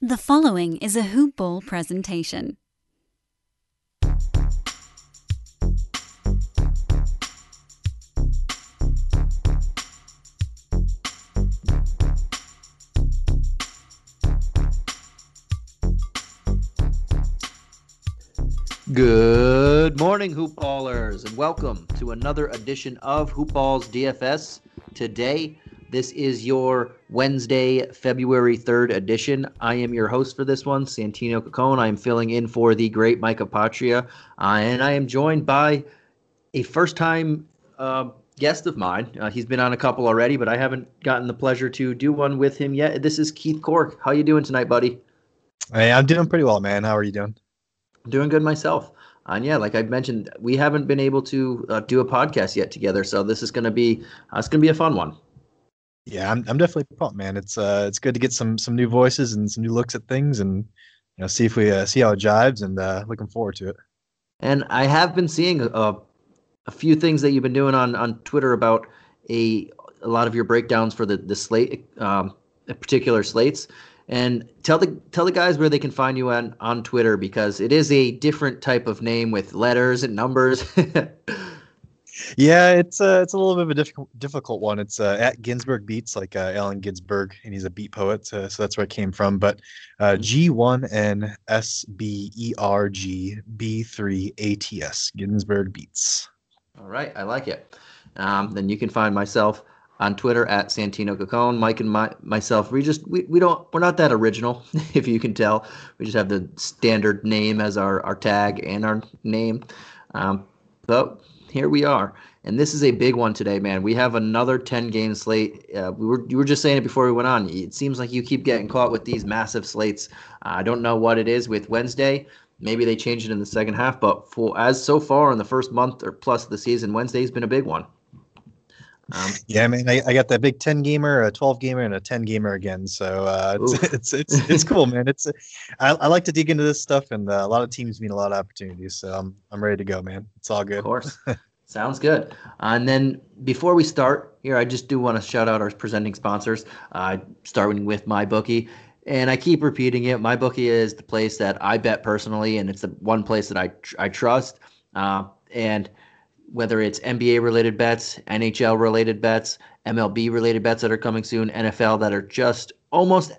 The following is a Hoop Ball presentation. Good morning, Hoopballers, and welcome to another edition of Hoopballs DFS. Today, this is your Wednesday, February 3rd edition. I am your host for this one, Santino Cacone. I am filling in for the great Micah Patria, uh, and I am joined by a first time uh, guest of mine. Uh, he's been on a couple already, but I haven't gotten the pleasure to do one with him yet. This is Keith Cork. How you doing tonight, buddy? Hey, I'm doing pretty well, man. How are you doing? doing good myself. And yeah, like I mentioned, we haven't been able to uh, do a podcast yet together, so this is going to be uh, it's going to be a fun one. Yeah, I'm I'm definitely pumped, man. It's uh it's good to get some some new voices and some new looks at things, and you know see if we uh, see how it jives, and uh, looking forward to it. And I have been seeing a, a few things that you've been doing on on Twitter about a a lot of your breakdowns for the the slate, um, particular slates and tell the tell the guys where they can find you on on Twitter because it is a different type of name with letters and numbers. yeah, it's uh, it's a little bit of a difficult difficult one. It's uh, at Ginsberg Beats, like uh, Allen Ginsberg, and he's a beat poet, uh, so that's where it came from. But uh, mm-hmm. G one N S B E R G B three A T S Ginsberg Beats. All right, I like it. Um, then you can find myself on Twitter at Santino Cacone. Mike and my, myself, we just we, we don't we're not that original, if you can tell. We just have the standard name as our, our tag and our name. Um, but here we are. And this is a big one today, man. We have another 10 game slate. Uh, we were you were just saying it before we went on. It seems like you keep getting caught with these massive slates. Uh, I don't know what it is with Wednesday. Maybe they change it in the second half, but for as so far in the first month or plus of the season, Wednesday's been a big one. Um, yeah, I mean, I, I, got that big ten gamer, a twelve gamer, and a ten gamer again. So uh, it's, it's, it's it's cool, man. It's I, I like to dig into this stuff, and uh, a lot of teams mean a lot of opportunities. So I'm I'm ready to go, man. It's all good. Of course, sounds good. Uh, and then before we start here, I just do want to shout out our presenting sponsors. Uh, starting with my bookie. And I keep repeating it. My bookie is the place that I bet personally, and it's the one place that I I trust. Uh, and whether it's NBA related bets, NHL related bets, MLB related bets that are coming soon, NFL that are just almost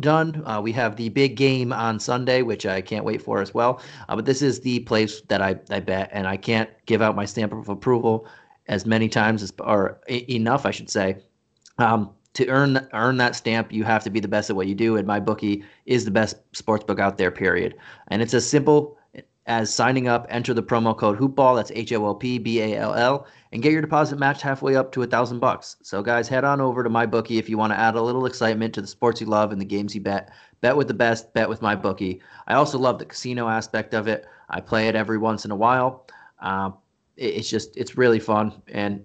done. Uh, we have the big game on Sunday, which I can't wait for as well. Uh, but this is the place that I, I bet, and I can't give out my stamp of approval as many times as or enough, I should say. Um, to earn earn that stamp, you have to be the best at what you do, and my bookie is the best sports book out there. Period. And it's as simple as signing up, enter the promo code hoopball. That's H O L P B A L L, and get your deposit matched halfway up to a thousand bucks. So, guys, head on over to my bookie if you want to add a little excitement to the sports you love and the games you bet. Bet with the best. Bet with my bookie. I also love the casino aspect of it. I play it every once in a while. Uh, it, it's just it's really fun, and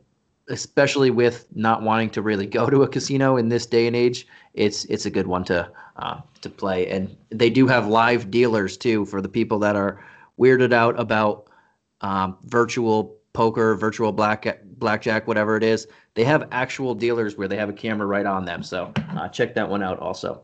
especially with not wanting to really go to a casino in this day and age, it's it's a good one to uh, to play. And they do have live dealers too for the people that are weirded out about um, virtual poker, virtual black blackjack, whatever it is. They have actual dealers where they have a camera right on them. So uh, check that one out also.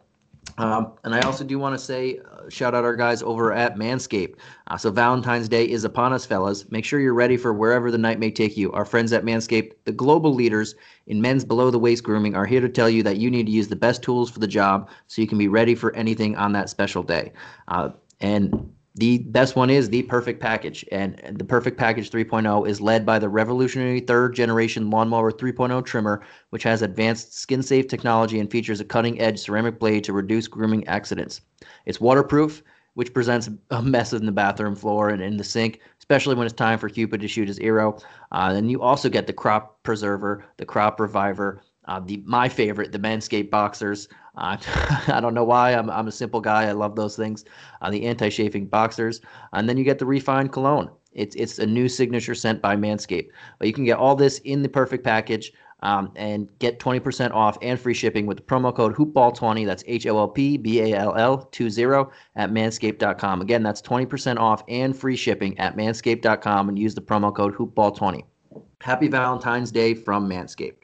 Um, and I also do want to say, uh, shout out our guys over at Manscaped. Uh, so Valentine's Day is upon us, fellas. Make sure you're ready for wherever the night may take you. Our friends at Manscaped, the global leaders in men's below the waist grooming, are here to tell you that you need to use the best tools for the job so you can be ready for anything on that special day. Uh, and the best one is the perfect package. And the perfect package 3.0 is led by the revolutionary third generation lawnmower 3.0 trimmer which has advanced skin safe technology and features a cutting edge ceramic blade to reduce grooming accidents. It's waterproof which presents a mess in the bathroom floor and in the sink especially when it's time for cupid to shoot his arrow. Uh, and you also get the crop preserver the crop reviver uh, the my favorite, the Manscaped boxers. Uh, I don't know why. I'm I'm a simple guy. I love those things. Uh, the anti-chafing boxers, and then you get the refined cologne. It's it's a new signature scent by Manscaped. But you can get all this in the perfect package. Um, and get 20% off and free shipping with the promo code hoopball20 that's h-o-l-p-b-a-l-l 20 at manscaped.com again that's 20% off and free shipping at manscaped.com and use the promo code hoopball20 happy valentine's day from manscaped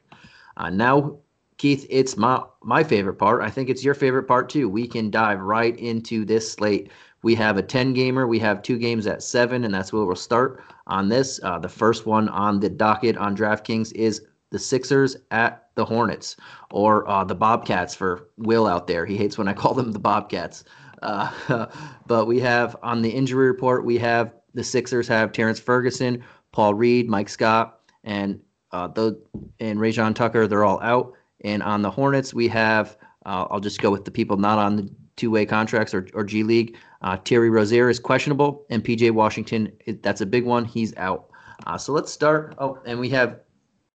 uh, now Keith, it's my my favorite part. I think it's your favorite part too. We can dive right into this slate. We have a 10 gamer. We have two games at seven, and that's where we'll start on this. Uh, the first one on the docket on DraftKings is the Sixers at the Hornets, or uh, the Bobcats for Will out there. He hates when I call them the Bobcats. Uh, but we have on the injury report, we have the Sixers have Terrence Ferguson, Paul Reed, Mike Scott, and uh, those and Rayjon Tucker. They're all out. And on the Hornets, we have, uh, I'll just go with the people not on the two way contracts or, or G League. Uh, Terry Rozier is questionable, and PJ Washington, that's a big one. He's out. Uh, so let's start. Oh, and we have,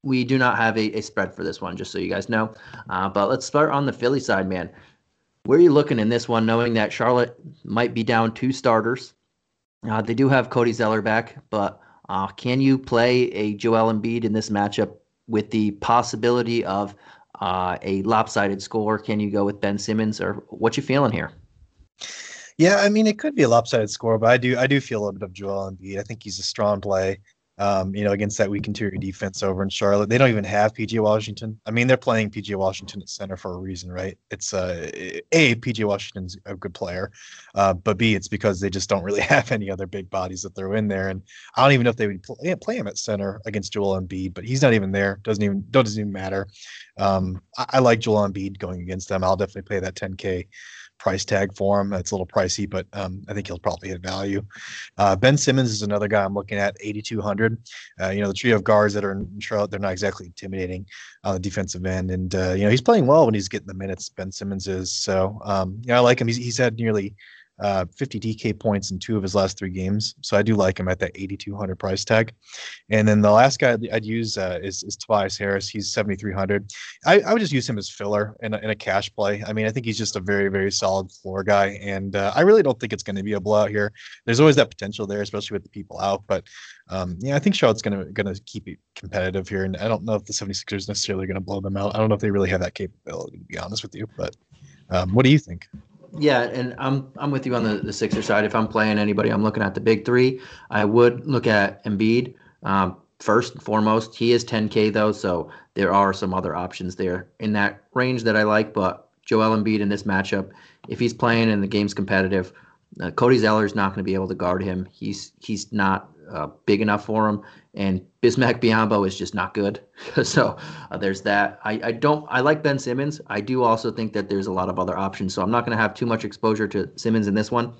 we do not have a, a spread for this one, just so you guys know. Uh, but let's start on the Philly side, man. Where are you looking in this one, knowing that Charlotte might be down two starters? Uh, they do have Cody Zeller back, but uh, can you play a Joel Embiid in this matchup with the possibility of uh, a lopsided score? Can you go with Ben Simmons, or what you feeling here? Yeah, I mean it could be a lopsided score, but I do I do feel a little bit of Joel Embiid. I think he's a strong play. Um, you know, against that weak interior defense over in Charlotte, they don't even have PJ Washington. I mean, they're playing PJ Washington at center for a reason, right? It's uh, a PJ Washington's a good player, uh, but b it's because they just don't really have any other big bodies that throw in there, and I don't even know if they would play, play him at center against Joel Embiid, but he's not even there. Doesn't even doesn't even matter. Um, I, I like Joel Embiid going against them. I'll definitely play that 10k price tag for him. It's a little pricey, but um, I think he'll probably hit value. Uh, ben Simmons is another guy I'm looking at, 8,200. Uh, you know, the trio of guards that are in Charlotte, they're not exactly intimidating on the defensive end. And, uh, you know, he's playing well when he's getting the minutes, Ben Simmons is. So, um, yeah, I like him. He's, he's had nearly uh, 50 DK points in two of his last three games. So I do like him at that 8,200 price tag. And then the last guy I'd, use uh, is, is Tobias Harris. He's 7,300. I, I would just use him as filler in a, in a cash play. I mean, I think he's just a very, very solid floor guy. And uh, I really don't think it's going to be a blowout here. There's always that potential there, especially with the people out. But um, yeah, I think Charlotte's going to going to keep it competitive here. And I don't know if the 76ers necessarily going to blow them out. I don't know if they really have that capability, to be honest with you. But um, what do you think? Yeah, and I'm I'm with you on the, the Sixer side. If I'm playing anybody, I'm looking at the big three. I would look at Embiid um, first and foremost. He is 10K though, so there are some other options there in that range that I like. But Joel Embiid in this matchup, if he's playing and the game's competitive, uh, Cody Zeller is not going to be able to guard him. He's he's not uh, big enough for him, and Bismack Biyombo is just not good. so uh, there's that. I, I don't. I like Ben Simmons. I do also think that there's a lot of other options. So I'm not going to have too much exposure to Simmons in this one,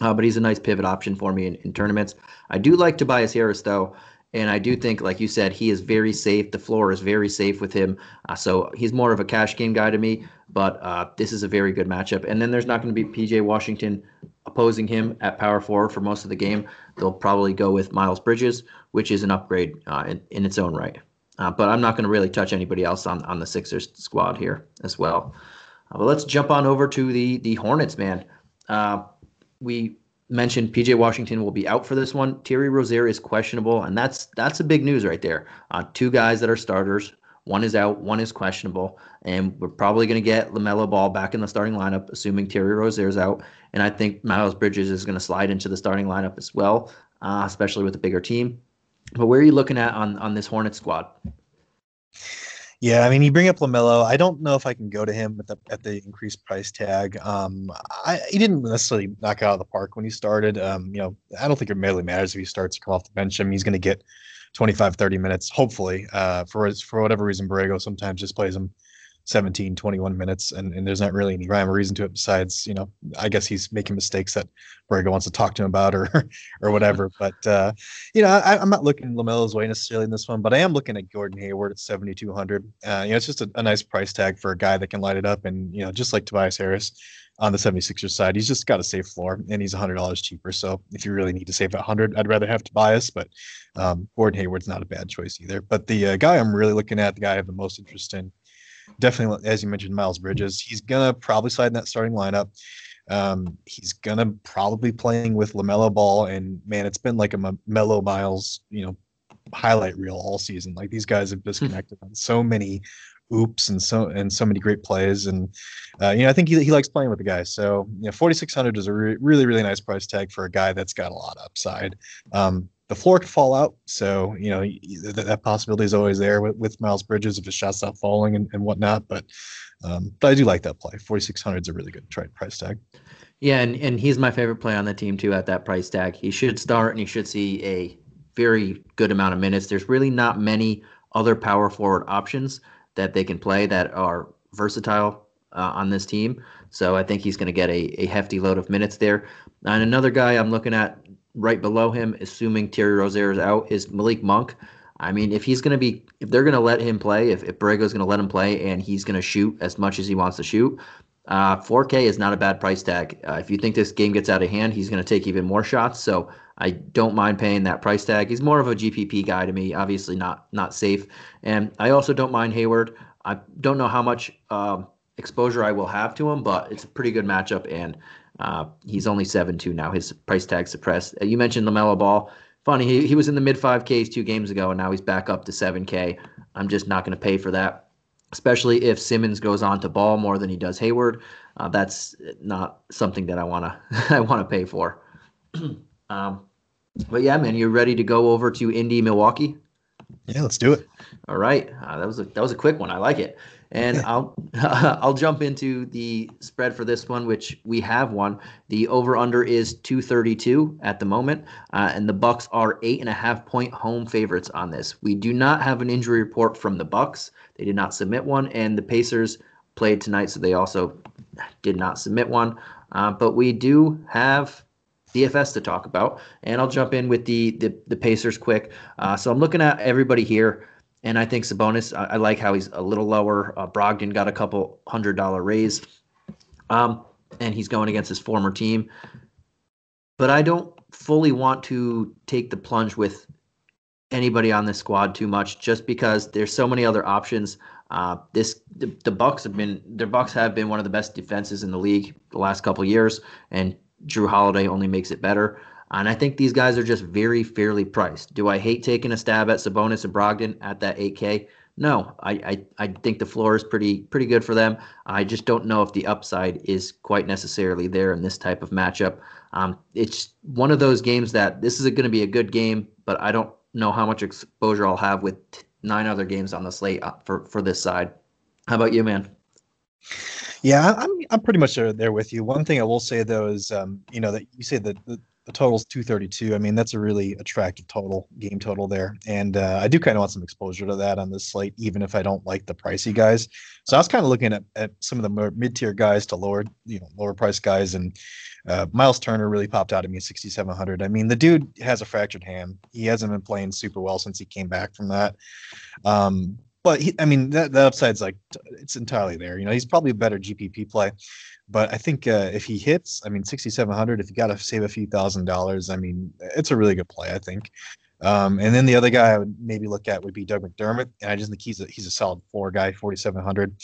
uh, but he's a nice pivot option for me in, in tournaments. I do like Tobias Harris though. And I do think, like you said, he is very safe. The floor is very safe with him. Uh, so he's more of a cash game guy to me. But uh, this is a very good matchup. And then there's not going to be PJ Washington opposing him at power forward for most of the game. They'll probably go with Miles Bridges, which is an upgrade uh, in, in, its own right. Uh, but I'm not going to really touch anybody else on, on the Sixers squad here as well. Uh, but let's jump on over to the the Hornets, man. Uh, we mentioned PJ Washington will be out for this one. Terry Rozier is questionable, and that's that's a big news right there. Uh, two guys that are starters. One is out, one is questionable, and we're probably going to get Lamelo Ball back in the starting lineup, assuming Terry is out. And I think Miles Bridges is going to slide into the starting lineup as well, uh, especially with a bigger team. But where are you looking at on on this Hornet squad? Yeah, I mean, you bring up Lamelo. I don't know if I can go to him at the at the increased price tag. Um, I he didn't necessarily knock out of the park when he started. Um, you know, I don't think it really matters if he starts to come off the bench. I mean, he's going to get 25, 30 minutes, hopefully. Uh, for for whatever reason, Borrego sometimes just plays him 17, 21 minutes, and, and there's not really any rhyme or reason to it besides, you know, I guess he's making mistakes that Borrego wants to talk to him about or or whatever. But uh, you know, I, am not looking Lamelo's way necessarily in this one, but I am looking at Gordon Hayward at 7,200. Uh, you know, it's just a, a nice price tag for a guy that can light it up, and you know, just like Tobias Harris on the 76ers side, he's just got a safe floor and he's $100 cheaper. So if you really need to save 100, I'd rather have Tobias, but um, Gordon Hayward's not a bad choice either. But the uh, guy I'm really looking at, the guy I have the most interest in, definitely, as you mentioned, Miles Bridges. He's gonna probably slide in that starting lineup. Um, he's gonna probably playing with Lamelo Ball, and man, it's been like a Mellow Miles, you know, highlight reel all season. Like these guys have disconnected on so many oops and so and so many great plays and uh, you know I think he, he likes playing with the guys so you know 4600 is a re- really really nice price tag for a guy that's got a lot of upside um, the floor could fall out. So, you know, that, that possibility is always there with, with Miles Bridges if his shot stop falling and, and whatnot. But, um, but I do like that play. 4,600 is a really good trade price tag. Yeah, and, and he's my favorite play on the team too at that price tag. He should start and he should see a very good amount of minutes. There's really not many other power forward options that they can play that are versatile uh, on this team. So I think he's going to get a, a hefty load of minutes there. And another guy I'm looking at right below him, assuming Terry Rozier is out, is Malik Monk. I mean, if he's going to be, if they're going to let him play, if, if Borrego's going to let him play and he's going to shoot as much as he wants to shoot, uh, 4K is not a bad price tag. Uh, if you think this game gets out of hand, he's going to take even more shots. So I don't mind paying that price tag. He's more of a GPP guy to me, obviously not not safe. And I also don't mind Hayward. I don't know how much um, exposure I will have to him, but it's a pretty good matchup. And uh, he's only seven two now. His price tag suppressed. Uh, you mentioned Lamelo Ball. Funny, he, he was in the mid five Ks two games ago, and now he's back up to seven K. I'm just not going to pay for that especially if Simmons goes on to ball more than he does Hayward. Uh, that's not something that I wanna I wanna pay for. um, but yeah, man, you're ready to go over to Indy, Milwaukee. Yeah, let's do it. All right, uh, that was a that was a quick one. I like it. And I'll I'll jump into the spread for this one, which we have one. The over under is 232 at the moment, uh, and the Bucks are eight and a half point home favorites on this. We do not have an injury report from the Bucks. They did not submit one, and the Pacers played tonight, so they also did not submit one. Uh, but we do have DFS to talk about, and I'll jump in with the the, the Pacers quick. Uh, so I'm looking at everybody here. And I think Sabonis, I, I like how he's a little lower. Uh, Brogdon got a couple hundred dollar raise. Um, and he's going against his former team. But I don't fully want to take the plunge with anybody on this squad too much just because there's so many other options. Uh, this the, the Bucks have been their Bucks have been one of the best defenses in the league the last couple years, and Jrue Holiday only makes it better. And I think these guys are just very fairly priced. Do I hate taking a stab at Sabonis and Brogdon at that 8K? No, I, I, I think the floor is pretty pretty good for them. I just don't know if the upside is quite necessarily there in this type of matchup. Um, it's one of those games that this is going to be a good game, but I don't know how much exposure I'll have with nine other games on the slate uh, for for this side. How about you, man? Yeah, I'm I'm pretty much there with you. One thing I will say though is, um, you know, that you say that the, the total's 232. I mean, that's a really attractive total, game total there. And uh, I do kind of want some exposure to that on this slate, even if I don't like the pricey guys. So I was kind of looking at, at some of the mid-tier guys to lower, you know, lower price guys. And uh, Miles Turner really popped out at me at 6,700. I mean, the dude has a fractured hand. He hasn't been playing super well since he came back from that. Um, but he, I mean, that, that upside's like, it's entirely there. You know, he's probably a better GPP play. But I think uh, if he hits, I mean, 6,700, if you got to save a few thousand dollars, I mean, it's a really good play, I think. Um, and then the other guy I would maybe look at would be Doug McDermott, and I just think he's a he's a solid four guy, 4,700.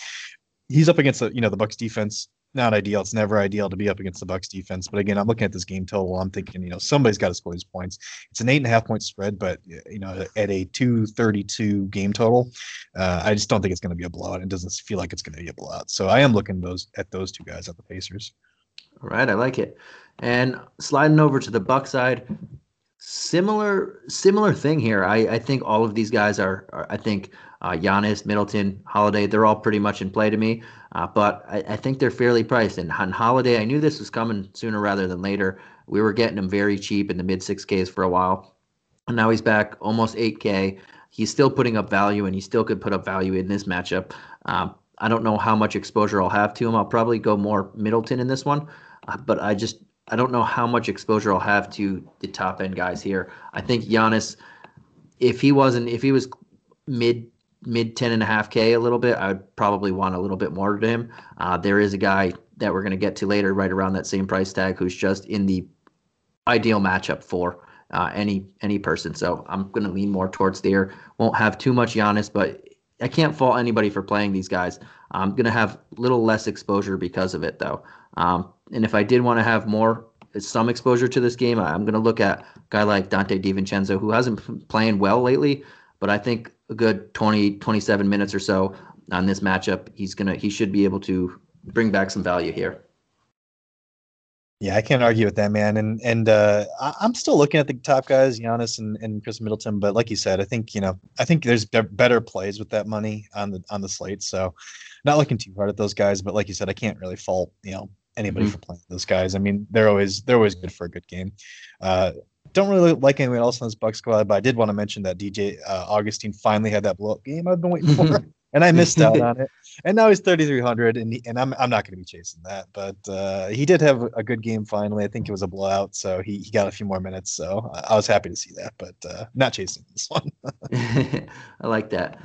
He's up against the you know the Bucks defense not ideal. It's never ideal to be up against the Bucks defense. But again, I'm looking at this game total. I'm thinking, you know, somebody's got to score these points. It's an eight and a half point spread, but you know, at a 232 game total, uh, I just don't think it's going to be a blowout. It doesn't feel like it's going to be a blowout. So I am looking those at those two guys at the Pacers. All right, I like it. And sliding over to the Buck side, similar similar thing here. I, I think all of these guys are, are I think uh, Giannis, Middleton, Holiday, they're all pretty much in play to me. Uh, but I, I, think they're fairly priced. And on Holiday, I knew this was coming sooner rather than later. We were getting him very cheap in the mid 6Ks for a while. And now he's back almost 8K. He's still putting up value, and he still could put up value in this matchup. Um, I don't know how much exposure I'll have to him. I'll probably go more Middleton in this one, uh, but I just I don't know how much exposure I'll have to the top end guys here. I think Giannis, if he wasn't, if he was mid mid 10 and a half K a little bit, I would probably want a little bit more to him. Uh, there is a guy that we're going to get to later, right around that same price tag, who's just in the ideal matchup for uh, any any person. So I'm going to lean more towards there. Won't have too much Giannis, but I can't fault anybody for playing these guys. I'm going to have little less exposure because of it, though. Um, and if I did want to have more some exposure to this game, I'm going to look at a guy like Donte DiVincenzo, who hasn't been playing well lately, but I think a good 20, 27 minutes or so on this matchup, he's gonna he should be able to bring back some value here. Yeah, I can't argue with that, man. And and uh, I, am still looking at the top guys, Giannis and, and Khris Middleton. But like you said, I think you know, I think there's be- better plays with that money on the on the slate. So, not looking too hard at those guys. But like you said, I can't really fault you know anybody mm-hmm. for playing those guys. I mean, they're always they're always good for a good game. Uh, don't really like anyone else on this Buck squad, but I did want to mention that DJ uh, Augustin finally had that blow up game I've been waiting for, and I missed out on it. And now he's 3,300, and and I'm I'm not going to be chasing that. But uh, he did have a good game finally. I think it was a blowout, so he, he got a few more minutes. So I was happy to see that, but uh, not chasing this one. I like that.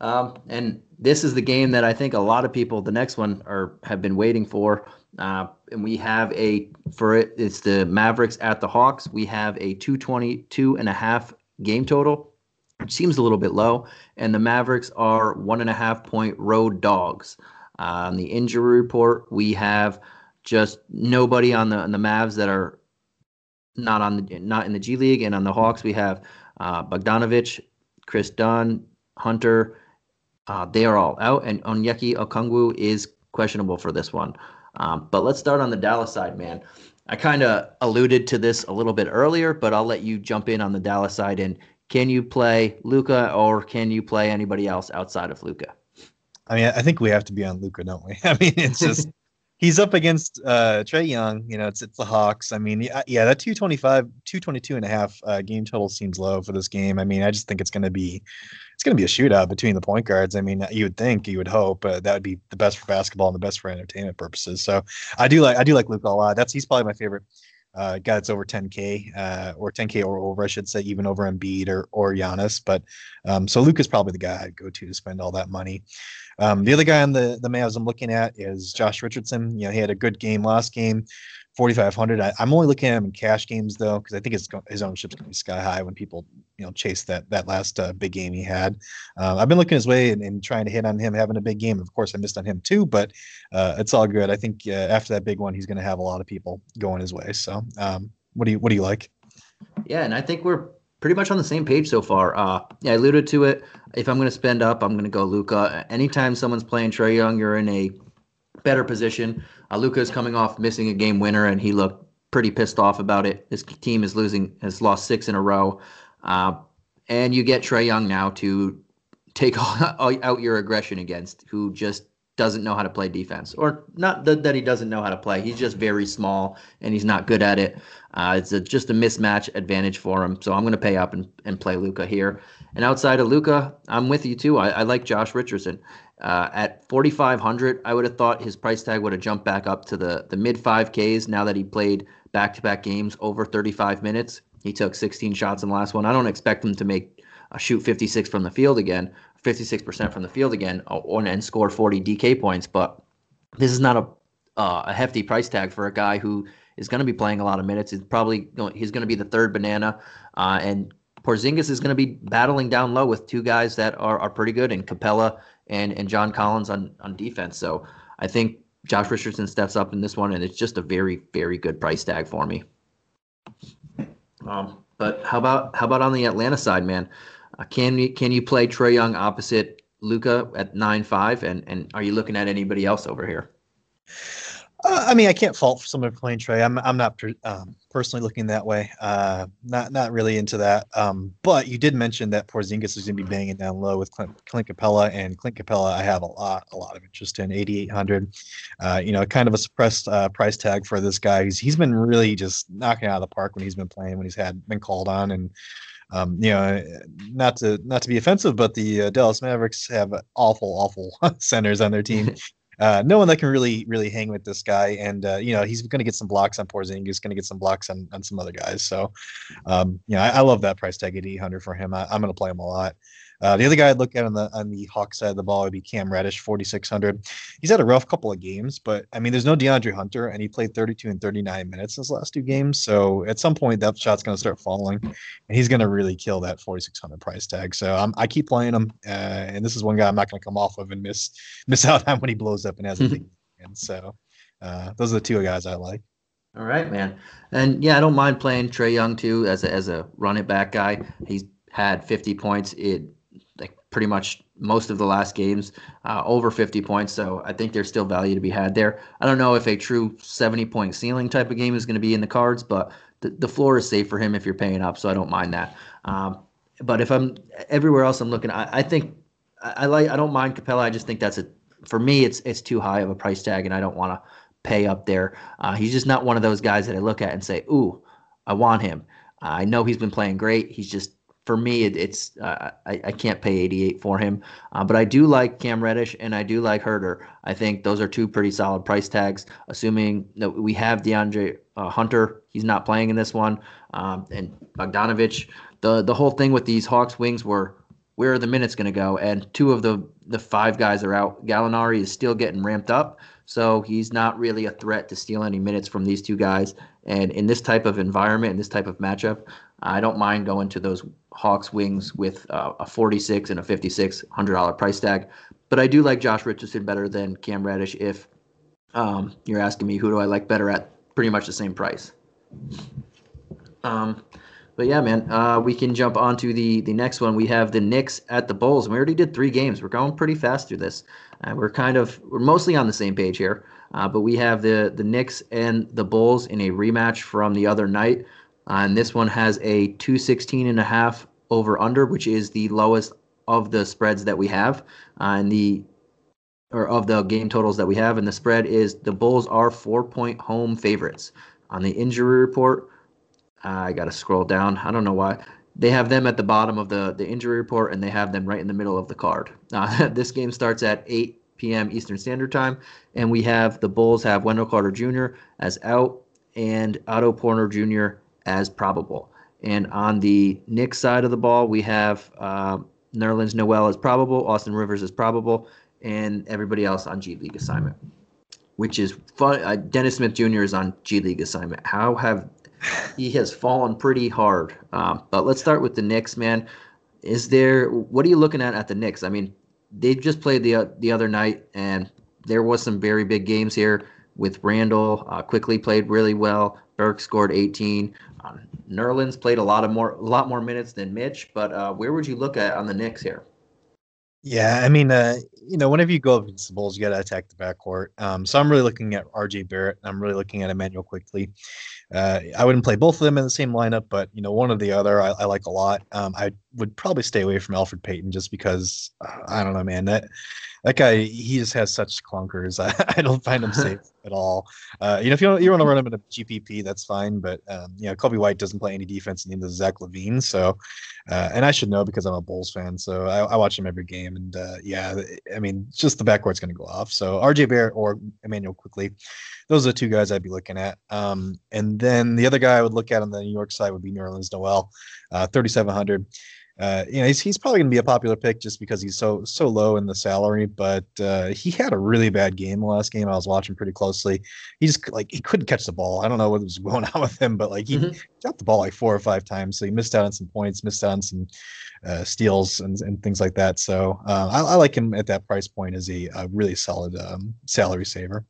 Um, and this is the game that I think a lot of people, the next one, are have been waiting for. Uh, and we have a for it. It's the Mavericks at the Hawks. We have a 222 and a half game total, which seems a little bit low. And the Mavericks are one and a half point road dogs. Uh, on the injury report, we have just nobody on the on the Mavs that are not on the not in the G League, and on the Hawks we have uh, Bogdanovich, Kris Dunn, Hunter. Uh, they are all out, and Onyeka Okongwu is questionable for this one. Um, but let's start on the Dallas side, man. I kind of alluded to this a little bit earlier, but I'll let you jump in on the Dallas side. And can you play Luka or can you play anybody else outside of Luka? I mean, I think we have to be on Luka, don't we? I mean, it's just he's up against uh, Trae Young. You know, it's it's the Hawks. I mean, yeah, yeah that 225, 222 and a half uh, game total seems low for this game. I mean, I just think it's going to be it's going to be a shootout between the point guards. I mean, you would think, you would hope uh, that would be the best for basketball and the best for entertainment purposes. So I do like I do like Luka a lot. That's he's probably my favorite uh, guy that's over 10k uh, or 10k or over, I should say, even over Embiid or or Giannis. But um, so Luka's probably the guy I'd go to to spend all that money. Um, the other guy on the the Mavs I'm looking at is Josh Richardson. You know, he had a good game last game. 4,500. I'm only looking at him in cash games though, because I think his his ownership's going to be sky high when people you know chase that that last uh, big game he had. Uh, I've been looking his way and, and, trying to hit on him having a big game. Of course, I missed on him too, but uh, it's all good. I think uh, after that big one, he's going to have a lot of people going his way. So, um, what do you what do you like? Yeah, and I think we're pretty much on the same page so far. Uh, yeah, I alluded to it. If I'm going to spend up, I'm going to go Luka. Anytime someone's playing Trae Young, you're in a better position. Uh, Luka is coming off missing a game winner, and he looked pretty pissed off about it. His team is losing, has lost six in a row, uh, and you get Trae Young now to take out your aggression against, who just doesn't know how to play defense, or not that, that he doesn't know how to play. He's just very small and he's not good at it. Uh, it's a, just a mismatch advantage for him. So I'm going to pay up and, and play Luka here. And outside of Luka, I'm with you too. I, I like Josh Richardson. Uh, at 4,500, I would have thought his price tag would have jumped back up to the, the mid 5Ks now that he played back to back games over 35 minutes. He took 16 shots in the last one. I don't expect him to make a shoot 56 from the field again, 56% from the field again, uh, and score 40 DK points, but this is not a uh, a hefty price tag for a guy who is going to be playing a lot of minutes. He's probably going, he's going to be the third banana, uh, and Porzingis is going to be battling down low with two guys that are, are pretty good, and Capela and and John Collins on on defense. So I think Josh Richardson steps up in this one, and it's just a very very good price tag for me. Um, but how about how about on the Atlanta side, man? Uh, can you can you play Trae Young opposite Luka at nine five, and and are you looking at anybody else over here? Uh, I mean, I can't fault someone playing Trae. I'm I'm not um, personally looking that way. Uh, not not really into that. Um, but you did mention that Porzingis is going to be banging down low with Clint, Clint Capela, and Clint Capela, I have a lot a lot of interest in 8,800. Uh, you know, kind of a suppressed uh, price tag for this guy. He's he's been really just knocking out of the park when he's been playing, when he's had been called on, and um, you know, not to not to be offensive, but the uh, Dallas Mavericks have awful, awful centers on their team. uh, no one that can really really hang with this guy. And uh, you know he's going to get some blocks on Porzingis, going to get some blocks on, on some other guys. So um, you know I, I love that price tag at 800 for him. I, am going to play him a lot. Uh, the other guy I'd look at on the on the Hawk side of the ball would be Cam Reddish, 4,600. He's had a rough couple of games, but I mean, there's no DeAndre Hunter, and he played 32 and 39 minutes in his last two games. So at some point, that shot's going to start falling, and he's going to really kill that 4,600 price tag. So um, I keep playing him, uh, and this is one guy I'm not going to come off of and miss miss out on when he blows up and has a big. and so uh, those are the two guys I like. All right, man. And yeah, I don't mind playing Trae Young too as a, as a run it back guy. He's had 50 points. It pretty much most of the last games, uh, over 50 points. So I think there's still value to be had there. I don't know if a true 70 point ceiling type of game is going to be in the cards, but the, the floor is safe for him if you're paying up. So I don't mind that. Um, but if I'm everywhere else, I'm looking. I, I think I, I, like. I don't mind Capela. I just think that's a for me. It's it's too high of a price tag, and I don't want to pay up there. Uh, he's just not one of those guys that I look at and say, "Ooh, I want him." Uh, I know he's been playing great. He's just for me, it, it's uh, I, I can't pay 88 for him, uh, but I do like Cam Reddish and I do like Huerter. I think those are two pretty solid price tags. Assuming that we have DeAndre uh, Hunter, he's not playing in this one, um, and Bogdanovich. The the whole thing with these Hawks wings were where are the minutes going to go? And two of the the five guys are out. Gallinari is still getting ramped up, so he's not really a threat to steal any minutes from these two guys. And in this type of environment, in this type of matchup, I don't mind going to those Hawks wings with uh, a 46 and a 56 hundred dollar price tag. But I do like Josh Richardson better than Cam Reddish. If um, you're asking me who do I like better at pretty much the same price. Um, but yeah, man, uh, we can jump on to the the next one. We have the Knicks at the Bulls. We already did three games. We're going pretty fast through this. Uh, we're kind of we're mostly on the same page here. Uh, but we have the the Knicks and the Bulls in a rematch from the other night. Uh, and this one has a 216 and a half over under, which is the lowest of the spreads that we have. Uh, and the or of the game totals that we have, and the spread is the Bulls are four point home favorites. On the injury report, uh, I got to scroll down. I don't know why. They have them at the bottom of the, the injury report, and they have them right in the middle of the card. Uh, this game starts at 8 p.m. Eastern Standard Time, and we have the Bulls have Wendell Carter Jr. as out and Otto Porter Jr as probable. And on the Knicks side of the ball, we have uh, Nerlens Noel as probable, Austin Rivers as probable, and everybody else on G League assignment, which is fun. Uh, Dennis Smith Jr. is on G League assignment. How have he has fallen pretty hard? Um, but let's start with the Knicks, man. Is there what are you looking at at the Knicks? I mean, they just played the uh, the other night, and there was some very big games here with Randle. Uh, Quickley played really well. Burke scored 18. Um, Nerlens played a lot of more, a lot more minutes than Mitch. But uh, where would you look at on the Knicks here? Yeah, I mean, uh, you know, whenever you go up against the Bulls, you got to attack the backcourt. Um, so I'm really looking at RJ Barrett. I'm really looking at Immanuel Quickley. Uh, I wouldn't play both of them in the same lineup, but you know, one or the other I, I like a lot. Um, I would probably stay away from Elfrid Payton just because uh, I don't know, man. That that guy he just has such clunkers. I, I don't find him safe at all. Uh, you know, if you want, you want to run him in a GPP, that's fine. But um, you know, Coby White doesn't play any defense, and neither does Zach LaVine. So, uh, and I should know because I'm a Bulls fan. So I, I watch him every game, and uh, yeah, I mean, just the backcourt's going to go off. So RJ Barrett or Immanuel Quickley, those are the two guys I'd be looking at. Um, and then the other guy I would look at on the New York side would be Nerlens Noel, uh, 3,700 uh, you know, he's, he's probably going to be a popular pick just because he's so so low in the salary. But uh, he had a really bad game the last game. I was watching pretty closely. He just like he couldn't catch the ball. I don't know what was going on with him, but like he mm-hmm. got the ball like four or five times, so he missed out on some points, missed out on some uh, steals and, and things like that. So uh, I, I, like him at that price point as a, a really solid um, salary saver.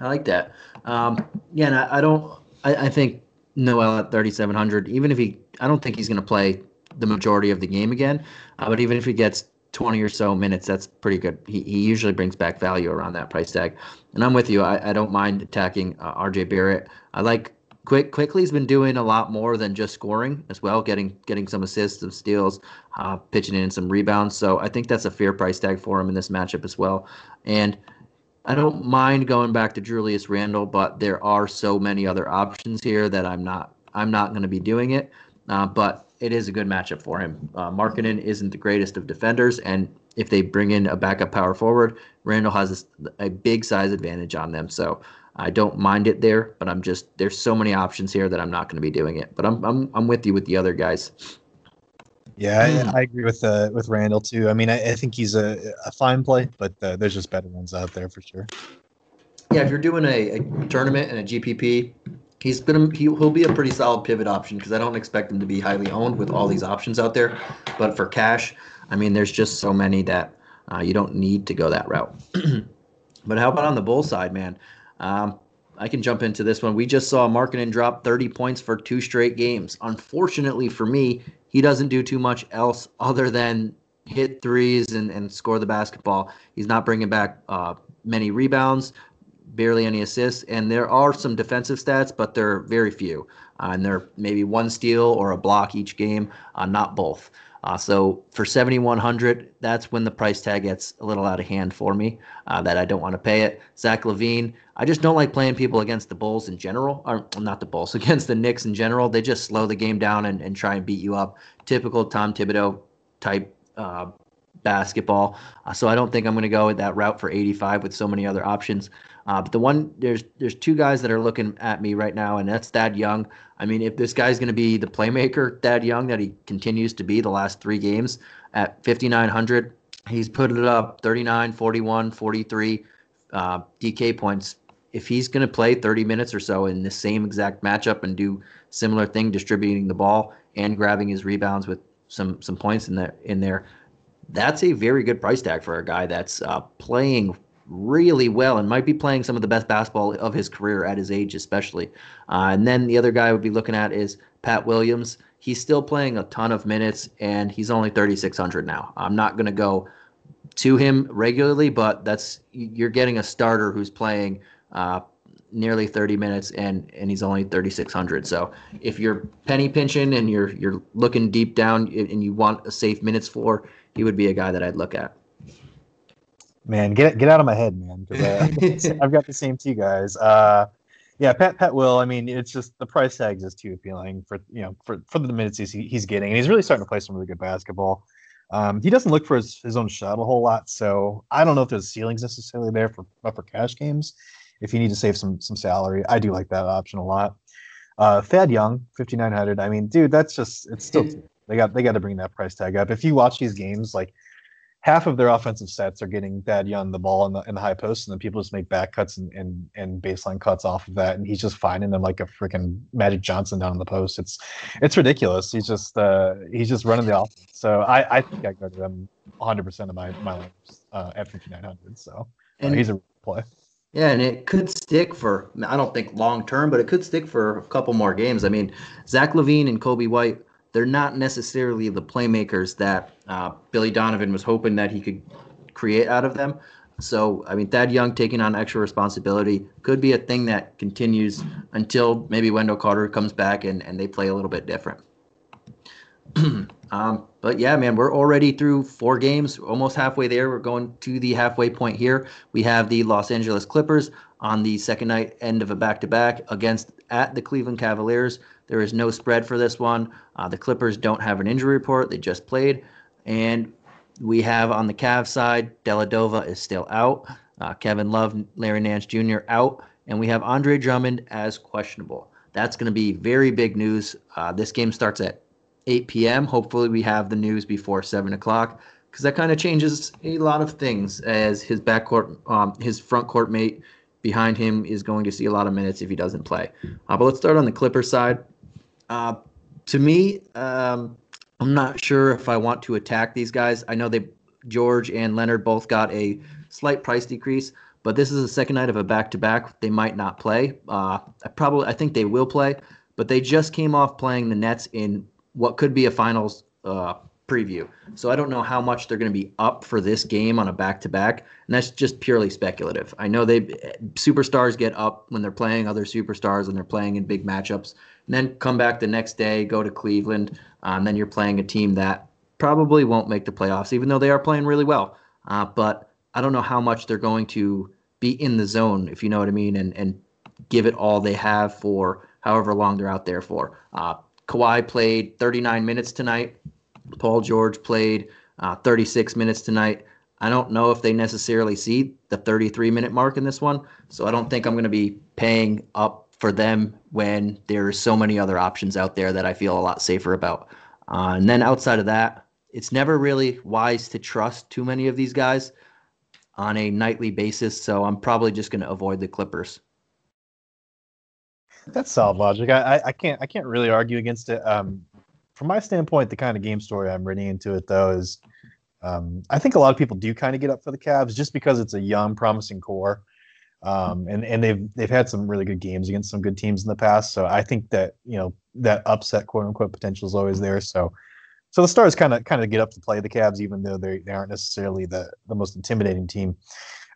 I like that. Um, yeah, and I, I don't. I, I think Noel at thirty seven hundred. Even if he, I don't think he's going to play the majority of the game again. Uh, but even if he gets 20 or so minutes, that's pretty good. He, he usually brings back value around that price tag. And I'm with you. I, I don't mind attacking uh, RJ Barrett. I like Quick Quickley's been doing a lot more than just scoring as well, getting getting some assists, some steals, uh, pitching in some rebounds. So I think that's a fair price tag for him in this matchup as well. And I don't mind going back to Julius Randle, but there are so many other options here that I'm not I'm not going to be doing it. Uh, but it is a good matchup for him. Uh, Markkanen isn't the greatest of defenders, and if they bring in a backup power forward, Randle has a, a big size advantage on them. So I don't mind it there, but I'm just there's so many options here that I'm not going to be doing it. But I'm I'm I'm with you with the other guys. Yeah, I. I agree with uh, with Randle too. I mean, I, I think he's a, a fine play, but uh, there's just better ones out there for sure. Yeah, if you're doing a, a tournament and a GPP, he's been he, he'll be a pretty solid pivot option because I don't expect him to be highly owned with all these options out there. But for cash, I mean, there's just so many that uh, you don't need to go that route. but how about on the bull side, man? Um, I can jump into this one. We just saw Markkanen drop 30 points for two straight games. Unfortunately for me, he doesn't do too much else other than hit threes and, and score the basketball. He's not bringing back uh, many rebounds, barely any assists, and there are some defensive stats, but they're very few. Uh, and they're maybe one steal or a block each game, uh, not both. Uh, so for 7100 that's when the price tag gets a little out of hand for me uh, that I don't want to pay it. Zach LaVine, I just don't like playing people against the Bulls in general, or not the Bulls, against the Knicks in general. They just slow the game down and, and try and beat you up. Typical Tom Thibodeau type uh, basketball. Uh, so I don't think I'm going to go with that route for 85 with so many other options. Uh, but the one there's there's two guys that are looking at me right now, and that's Thad Young. I mean, if this guy's going to be the playmaker, Thad Young, that he continues to be the last three games at 5,900, he's put it up 39, 41, 43 uh, DK points. If he's going to play 30 minutes or so in the same exact matchup and do similar thing, distributing the ball and grabbing his rebounds with some some points in there in there, that's a very good price tag for a guy that's uh, playing really well and might be playing some of the best basketball of his career at his age, especially. Uh, and then the other guy I would be looking at is Pat Williams. He's still playing a ton of minutes and he's only 3,600 now. I'm not going to go to him regularly, but that's you're getting a starter who's playing uh, nearly 30 minutes and and he's only 3600 so if you're penny pinching and you're you're looking deep down and you want a safe minutes for he would be a guy that i'd look at Man, get get out of my head, man. Uh, I've got the same two guys. Uh, yeah, Pat Pat will. I mean, it's just the price tag is too appealing for you know for for the minutes he's he's getting, and he's really starting to play some really good basketball. Um, he doesn't look for his, his own shot a whole lot, so I don't know if there's ceilings necessarily there for for cash games. If you need to save some some salary, I do like that option a lot. Uh, Thad Young, fifty nine hundred. I mean, dude, that's just it's still they got they got to bring that price tag up. If you watch these games, like half of their offensive sets are getting Thad Young the ball in the, in the high post, and then people just make back cuts and, and, and baseline cuts off of that, and he's just finding them like a freaking Magic Johnson down in the post. It's it's ridiculous. He's just uh, he's just running the offense. So I, I think I go to them 100 percent of my my lineups uh, at 5900. So uh, and he's a play. Yeah, and it could stick for I don't think long term, but it could stick for a couple more games. I mean, Zach LaVine and Coby White they're not necessarily the playmakers that uh, Billy Donovan was hoping that he could create out of them. So, I mean, Thad Young taking on extra responsibility could be a thing that continues until maybe Wendell Carter comes back and, and they play a little bit different. um, but yeah, man, we're already through four games, almost halfway there. We're going to the halfway point here. We have the Los Angeles Clippers on the second night end of a back to back against at the Cleveland Cavaliers. There is no spread for this one. Uh, the Clippers don't have an injury report. They just played. And we have on the Cavs side, Dellavedova is still out. Uh, Kevin Love, Larry Nance Jr. out. And we have Andre Drummond as questionable. That's going to be very big news. Uh, this game starts at 8 p.m. Hopefully, we have the news before 7 o'clock because that kind of changes a lot of things as his backcourt, um, his front court mate behind him is going to see a lot of minutes if he doesn't play. Uh, but let's start on the Clippers side. Uh, to me, um, I'm not sure if I want to attack these guys. I know they George and Leonard both got a slight price decrease, but this is the second night of a back-to-back. They might not play. Uh, I probably I think they will play, but they just came off playing the Nets in what could be a finals uh, preview. So I don't know how much they're going to be up for this game on a back-to-back, and that's just purely speculative. I know they superstars get up when they're playing other superstars and they're playing in big matchups and then come back the next day, go to Cleveland, and then you're playing a team that probably won't make the playoffs, even though they are playing really well. Uh, but I don't know how much they're going to be in the zone, if you know what I mean, and and give it all they have for however long they're out there for. Uh, Kawhi played 39 minutes tonight. Paul George played uh, 36 minutes tonight. I don't know if they necessarily see the 33 minute mark in this one, so I don't think I'm going to be paying up for them when there are so many other options out there that I feel a lot safer about. Uh, and then outside of that, it's never really wise to trust too many of these guys on a nightly basis. So I'm probably just going to avoid the Clippers. That's solid logic. I, I can't I can't really argue against it. Um, from my standpoint, the kind of game story I'm reading into it though is um, I think a lot of people do kind of get up for the Cavs just because it's a young, promising core. Um, and and they've they've had some really good games against some good teams in the past. So I think that you know that upset quote unquote potential is always there. So so the Stars kind of kind of get up to play the Cavs, even though they they aren't necessarily the the most intimidating team.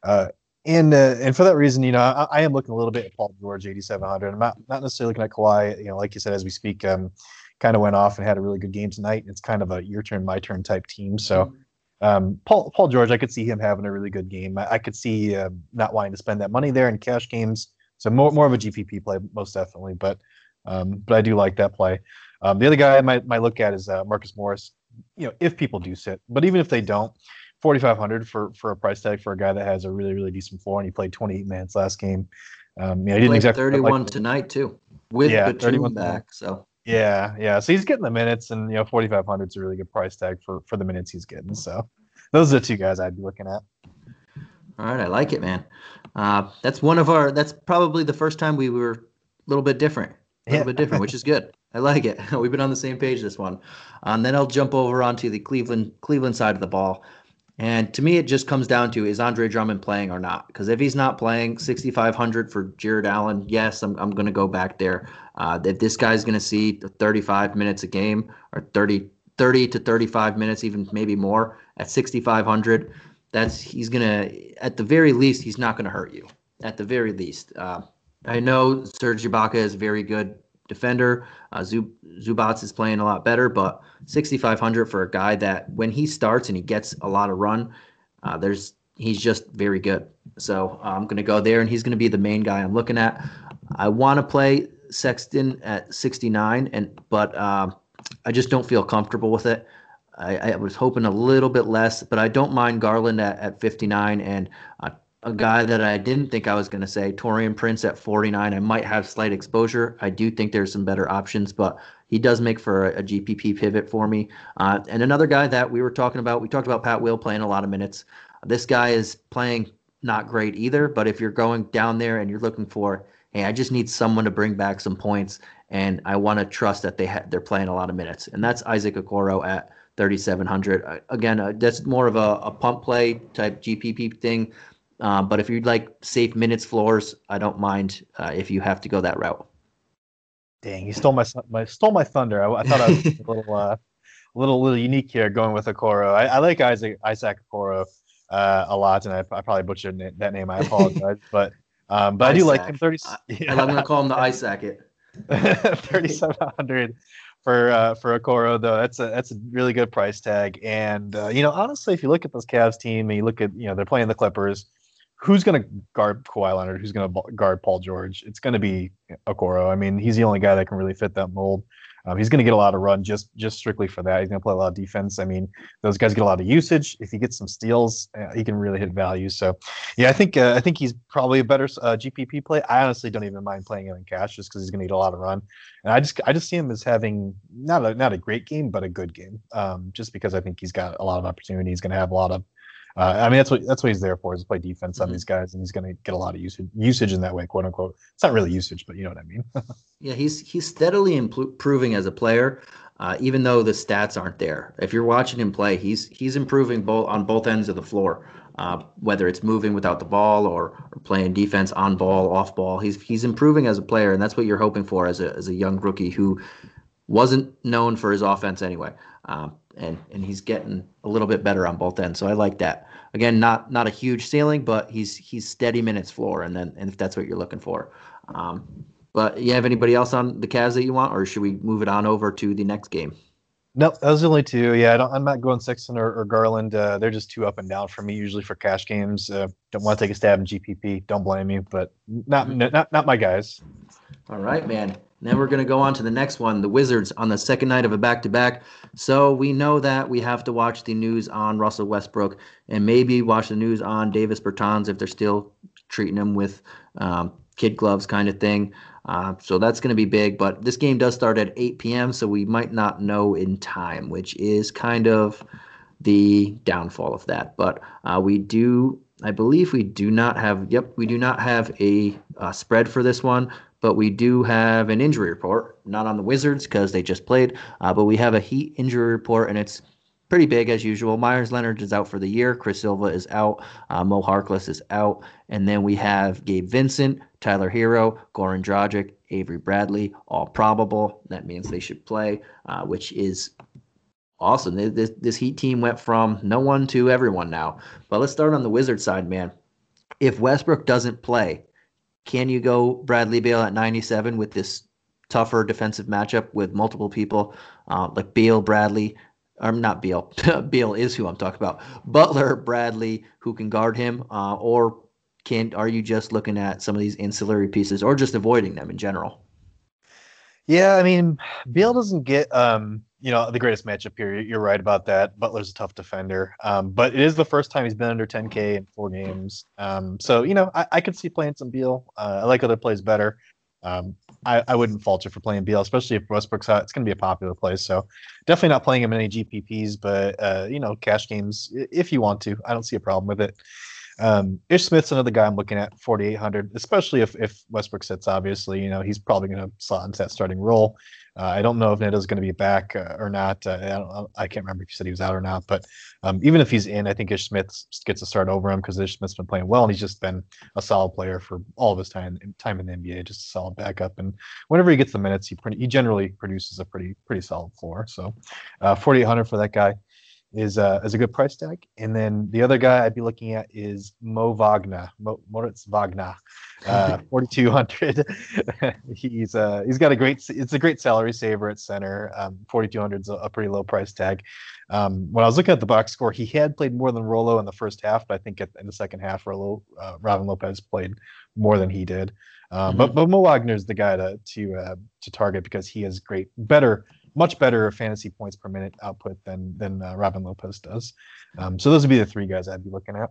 Uh, and uh, and for that reason, you know, I, I, am looking a little bit at Paul George, 8700. I'm not not necessarily looking at Kawhi. You know, like you said, as we speak, um, kind of went off and had a really good game tonight. It's kind of a your turn, my turn type team. So. Mm-hmm. Um, Paul Paul George, I could see him having a really good game. I, I could see uh, not wanting to spend that money there in cash games. So more more of a GPP play, most definitely. But um, but I do like that play. Um, the other guy I might might look at is uh, Marcus Morris. You know, if people do sit, but even if they don't, 4,500 for for a price tag for a guy that has a really really decent floor and he played 28 minutes last game. Um, yeah, he didn't exactly 31 like, tonight too with yeah, Batum back. So yeah, yeah. So he's getting the minutes, and you know, 4,500 is a really good price tag for for the minutes he's getting. So those are the two guys I'd be looking at. All right, I like it, man. Uh, that's one of our. That's probably the first time we were a little bit different, a little yeah. bit different, which is good. I like it. We've been on the same page this one. And um, then I'll jump over onto the Cleveland Cleveland side of the ball. And to me, it just comes down to is Andre Drummond playing or not? Because if he's not playing, 6,500 for Jarrett Allen, yes, I'm, I'm going to go back there. Uh, if this guy's going to see 35 minutes a game or 30, 30 to 35 minutes, even maybe more at 6,500, that's he's going to, at the very least, he's not going to hurt you. At the very least. Uh, I know Serge Ibaka is very good defender. Uh, Zub- Zubac is playing a lot better, but 6,500 for a guy that when he starts and he gets a lot of run, uh, there's he's just very good. So uh, I'm going to go there, and he's going to be the main guy I'm looking at. I want to play Sexton at 69, and but uh, I just don't feel comfortable with it. I, I, was hoping a little bit less, but I don't mind Garland at, at 59 and uh, a guy that I didn't think I was going to say, Taurean Prince at 49. I might have slight exposure. I do think there's some better options, but he does make for a, a GPP pivot for me. Uh, and another guy that we were talking about, we talked about Pat Will playing a lot of minutes. This guy is playing not great either, but if you're going down there and you're looking for, hey, I just need someone to bring back some points, and I want to trust that they ha- they're playing a lot of minutes, and that's Isaac Okoro at 3,700. Uh, again, uh, that's more of a, a pump play type GPP thing. Uh, but if you'd like safe minutes floors, I don't mind uh, if you have to go that route. Dang, you stole my my stole my thunder. I, I thought I was a little uh, little little unique here going with Okoro. I, I like Isaac Isaac Okoro uh, a lot, and I, I probably butchered that name. I apologize, but um, but Isaac. I do like him. Thirty. Yeah. I'm gonna call him the Isaac it. Thirty-seven hundred for uh, for Okoro though. That's a that's a really good price tag. And uh, you know, honestly, if you look at this Cavs team and you look at you know they're playing the Clippers, who's going to guard Kawhi Leonard? Who's going to guard Paul George? It's going to be Okoro. I mean, he's the only guy that can really fit that mold. Um, he's going to get a lot of run just just strictly for that. He's going to play a lot of defense. I mean, those guys get a lot of usage. If he gets some steals, uh, he can really hit value. So, yeah, I think uh, I think he's probably a better uh, GPP play. I honestly don't even mind playing him in cash just because he's going to get a lot of run. And I just I just see him as having not a not a great game, but a good game. Um, just because I think he's got a lot of opportunity. He's going to have a lot of uh, I mean, that's what that's what he's there for is to play defense mm-hmm. on these guys, and he's going to get a lot of usage usage in that way, quote unquote. It's not really usage, but you know what I mean. yeah, he's he's steadily improving as a player, uh, even though the stats aren't there. If you're watching him play, he's he's improving both on both ends of the floor. Uh, whether it's moving without the ball or, or playing defense on ball, off ball, he's he's improving as a player, and that's what you're hoping for as a as a young rookie who wasn't known for his offense anyway. Um, and and he's getting a little bit better on both ends. So I like that. Again, not not a huge ceiling, but he's he's steady minutes floor, and then and if that's what you're looking for. Um, but you have anybody else on the Cavs that you want, or should we move it on over to the next game? Nope, those are the only two. Yeah, I am not going Sexton or, or Garland. Uh, they're just too up and down for me. Usually for cash games, uh, don't want to take a stab in GPP. Don't blame me, but not mm-hmm. not not my guys. All right, man. Then we're going to go on to the next one, the Wizards on the second night of a back to back. So we know that we have to watch the news on Russell Westbrook and maybe watch the news on Davis Bertans if they're still treating him with um, kid gloves kind of thing. Uh, so that's going to be big. But this game does start at 8 p.m., so we might not know in time, which is kind of the downfall of that. But uh, we do I believe we do not have. Yep, we do not have a uh, spread for this one but we do have an injury report, not on the Wizards because they just played, uh, but we have a Heat injury report, and it's pretty big as usual. Meyers Leonard is out for the year. Chris Silva is out. Uh, Mo Harkless is out. And then we have Gabe Vincent, Tyler Herro, Goran Dragic, Avery Bradley, all probable. That means they should play, uh, which is awesome. This, this Heat team went from no one to everyone now. But let's start on the Wizard side, man. If Westbrook doesn't play, can you go Bradley Beal at 97 with this tougher defensive matchup with multiple people uh, like Beal, Bradley, I'm not Beal. Beal is who I'm talking about. Butler, Bradley, who can guard him, uh, or can are you just looking at some of these ancillary pieces, or just avoiding them in general? Yeah, I mean, Beal doesn't get um, you know the greatest matchup here. You're right about that. Butler's a tough defender, um, but it is the first time he's been under 10K in four games. Um, so you know, I, I could see playing some Beal. Uh, I like other plays better. Um, I, I wouldn't falter for playing Beal, especially if Westbrook's out. It's going to be a popular play, so definitely not playing him in any GPPs. But uh, you know, cash games if you want to. I don't see a problem with it. Um, Ish Smith's another guy I'm looking at 4,800, especially if if Westbrook sits. Obviously, you know he's probably going to slot into that starting role. Uh, I don't know if Neto's going to be back uh, or not. Uh, I, don't, I can't remember if he said he was out or not. But um, even if he's in, I think Ish Smith gets a start over him because Ish Smith's been playing well and he's just been a solid player for all of his time time in the NBA, just a solid backup. And whenever he gets the minutes, he he generally produces a pretty pretty solid floor. So, uh, 4,800 for that guy is uh, is a good price tag. And then the other guy I'd be looking at is Mo Wagner, Mo, Moritz Wagner, uh, 4200. he's uh, he's got a great it's a great salary saver at center. Um, 4200 is a, a, pretty low price tag. Um, when I was looking at the box score, he had played more than Rolo in the first half, but I think at, in the second half, Rolo uh, Robin Lopez played more than he did. Um, mm-hmm. But but Mo Wagner is the guy to to uh, to target because he has great better much better fantasy points per minute output than than uh, Robin Lopez does. Um, so those would be the three guys I'd be looking at.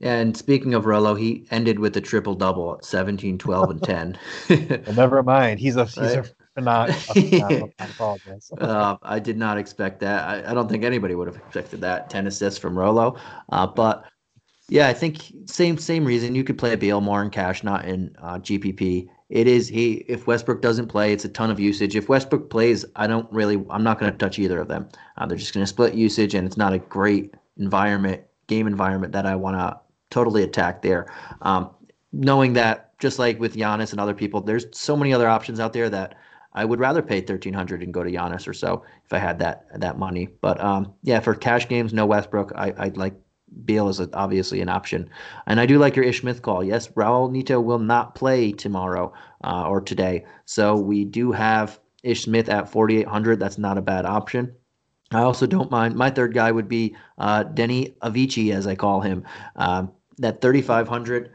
Yeah, and speaking of Rolo, he ended with a triple double at 17, 12, and 10. well, never mind. He's a he's right? a phenomenal. uh, I did not expect that. I, I, don't think anybody would have expected that. 10 assists from Rolo. Uh, but yeah, I think same same reason. You could play a Beal more in cash, not in uh, GPP it is he if Westbrook doesn't play, it's a ton of usage. If Westbrook plays, I don't really I'm not going to touch either of them. Uh, they're just going to split usage, and it's not a great environment, game environment that I want to totally attack there. Um, knowing that, just like with Giannis and other people, there's so many other options out there that I would rather pay thirteen hundred and go to Giannis or so if I had that that money. But um, yeah, for cash games, no Westbrook. I, I'd like Beal is obviously an option. And I do like your Ish Smith call. Yes, Raul Neto will not play tomorrow uh, or today. So we do have Ish Smith at 4,800. That's not a bad option. I also don't mind. My third guy would be uh, Deni Avicii, as I call him. Um, that 3,500.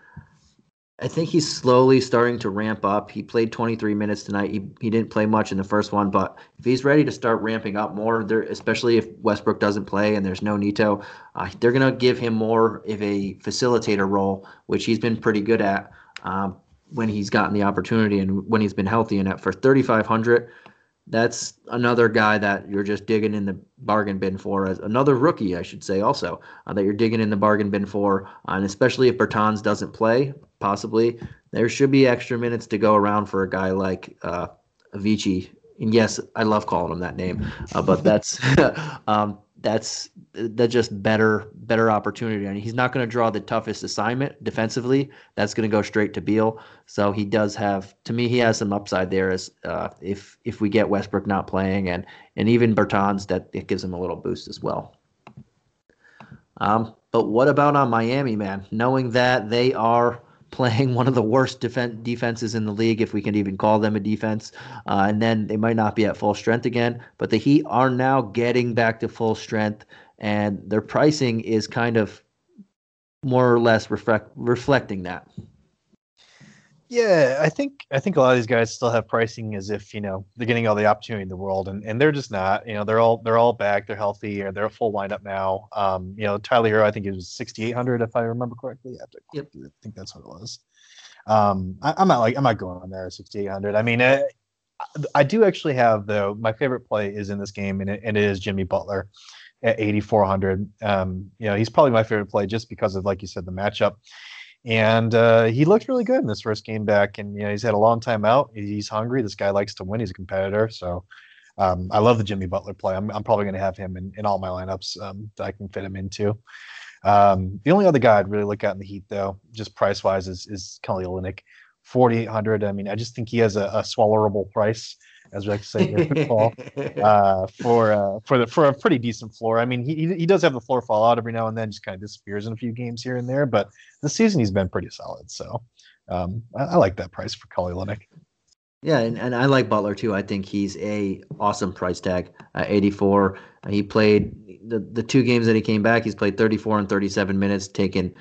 I think he's slowly starting to ramp up. He played 23 minutes tonight. He, he didn't play much in the first one, but if he's ready to start ramping up more, there, especially if Westbrook doesn't play and there's no Neto, uh, they're going to give him more of a facilitator role, which he's been pretty good at um, when he's gotten the opportunity and when he's been healthy. And at for 3,500, that's another guy that you're just digging in the bargain bin for as another rookie, I should say, also uh, that you're digging in the bargain bin for, uh, and especially if Bertans doesn't play, possibly there should be extra minutes to go around for a guy like uh, Avicii. And yes, I love calling him that name, uh, but that's um, that's that's just better better opportunity. I mean, he's not going to draw the toughest assignment defensively. That's going to go straight to Beal. So he does have, to me, he has some upside there. As uh, if if we get Westbrook not playing and and even Bertans, that it gives him a little boost as well. Um, but what about on Miami, man? Knowing that they are playing one of the worst defen- defenses in the league, if we can even call them a defense. Uh, and then they might not be at full strength again. But the Heat are now getting back to full strength, and their pricing is kind of more or less reflect- reflecting that. Yeah, I think I think a lot of these guys still have pricing as if you know they're getting all the opportunity in the world, and, and they're just not. You know, they're all they're all back, they're healthy, or they're a full lineup now. Um, you know, Tyler Herro, I think it was sixty eight hundred if I remember correctly. I, to, yep. I think that's what it was. Um, I, am not like I'm not going on there sixty eight hundred. I mean, I, I do actually have though my favorite play is in this game, and it, and it is Jimmy Butler at eighty four hundred. Um, you know, he's probably my favorite play just because of like you said the matchup and uh, he looked really good in this first game back. And you know, he's had a long time out. He's hungry. This guy likes to win. He's a competitor. So um, I love the Jimmy Butler play. I'm, I'm probably going to have him in, in all my lineups um, that I can fit him into. Um, the only other guy I'd really look at in the Heat, though, just price wise, is is Kelly Olynyk, 4,800. I mean, I just think he has a, a swallowable price. As say in football, uh, for uh, for the for a pretty decent floor. I mean, he he does have the floor fall out every now and then, just kind of disappears in a few games here and there, but the season he's been pretty solid. So um, I, I, like that price for Kelly Linick. Yeah, and, and I like Butler too. I think he's a awesome price tag. Uh, 84. Uh, he played the the two games that he came back. He's played 34 and 37 minutes, taken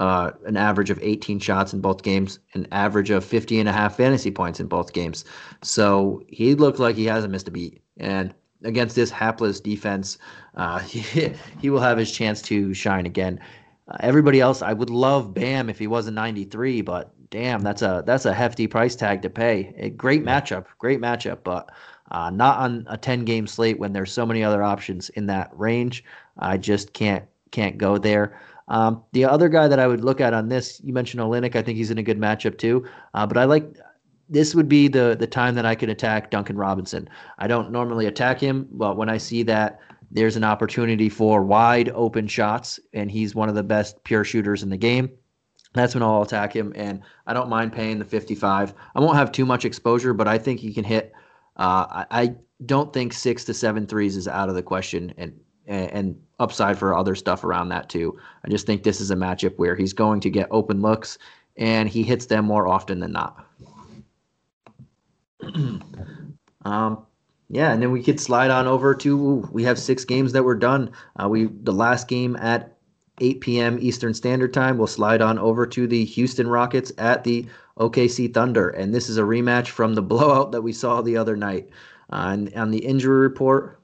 uh, an average of 18 shots in both games, an average of 50 and a half fantasy points in both games. So he looked like he hasn't missed a beat. And against this hapless defense, uh, he, he will have his chance to shine again. Uh, everybody else, I would love Bam if he was a 93, but damn, that's a that's a hefty price tag to pay. A great matchup, great matchup, but uh, not on a 10 game slate when there's so many other options in that range. I just can't can't go there. Um, the other guy that I would look at on this, you mentioned Olynyk. I think he's in a good matchup too. Uh, but I like this would be the the time that I could attack Duncan Robinson. I don't normally attack him, but when I see that there's an opportunity for wide open shots, and he's one of the best pure shooters in the game. That's when I'll attack him, and I don't mind paying the 55. I won't have too much exposure, but I think he can hit. Uh, I, I don't think six to seven threes is out of the question, and and upside for other stuff around that too. I just think this is a matchup where he's going to get open looks and he hits them more often than not. um, yeah, and then we could slide on over to we have six games that were done. Uh, we the last game at 8 p.m. Eastern Standard Time. We'll slide on over to the Houston Rockets at the OKC Thunder, and this is a rematch from the blowout that we saw the other night. Uh, and on the injury report,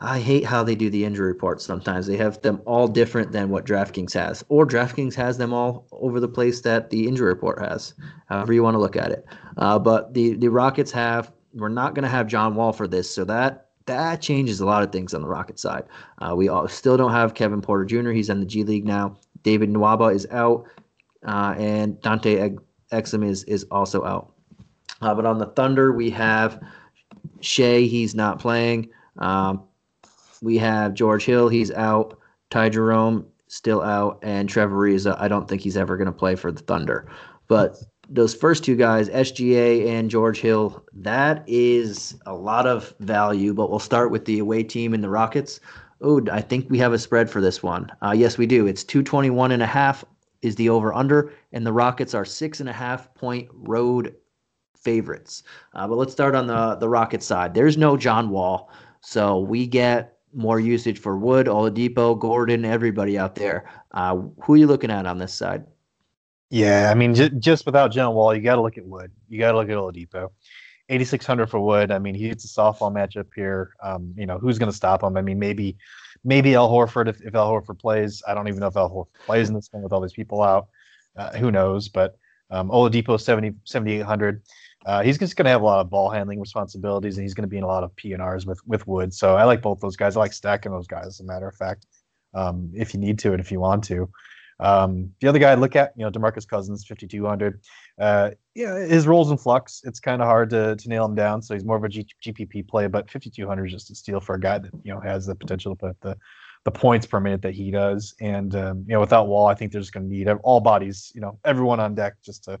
I hate how they do the injury reports sometimes. They have them all different than what DraftKings has, or DraftKings has them all over the place that the injury report has, however you want to look at it. Uh, but the, the Rockets have, we're not going to have John Wall for this, so that that changes a lot of things on the Rocket side. Uh, we all, still don't have Kevin Porter Jr., he's in the G League now. David Nwaba is out, uh, and Dante Exum is, is also out. Uh, but on the Thunder, we have Shai, he's not playing. Um, we have George Hill, he's out. Ty Jerome still out, and Trevor Ariza. I don't think he's ever going to play for the Thunder. But those first two guys, SGA and George Hill, that is a lot of value. But we'll start with the away team in the Rockets. Oh, I think we have a spread for this one. Uh, yes, we do. It's 221 and a half is the over under, and the Rockets are six and a half point road favorites. Uh, but let's start on the the Rocket side. There's no John Wall, so we get more usage for Wood, Oladipo, Gordon, everybody out there. Uh, who are you looking at on this side? Yeah, I mean, j- just without John Wall, you got to look at Wood. You got to look at Oladipo. 8600 for Wood. I mean, he hits a softball matchup here. Um, you know, who's going to stop him? I mean, maybe maybe Al Horford if, if Al Horford plays. I don't even know if Al Horford plays in this thing with all these people out. Uh, who knows? But um, Oladipo 70 7800. Uh, he's just going to have a lot of ball handling responsibilities, and he's going to be in a lot of PNRs with with Wood. So I like both those guys. I like stacking those guys, as a matter of fact, um, if you need to and if you want to. Um, the other guy I look at, you know, Demarcus Cousins, 5,200. Uh, yeah, his roles in flux. It's kind of hard to, to nail him down. So he's more of a G- GPP play, but 5,200 is just a steal for a guy that you know has the potential to put the the points per minute that he does. And um, you know, without Wall, I think they're just going to need all bodies, you know, everyone on deck just to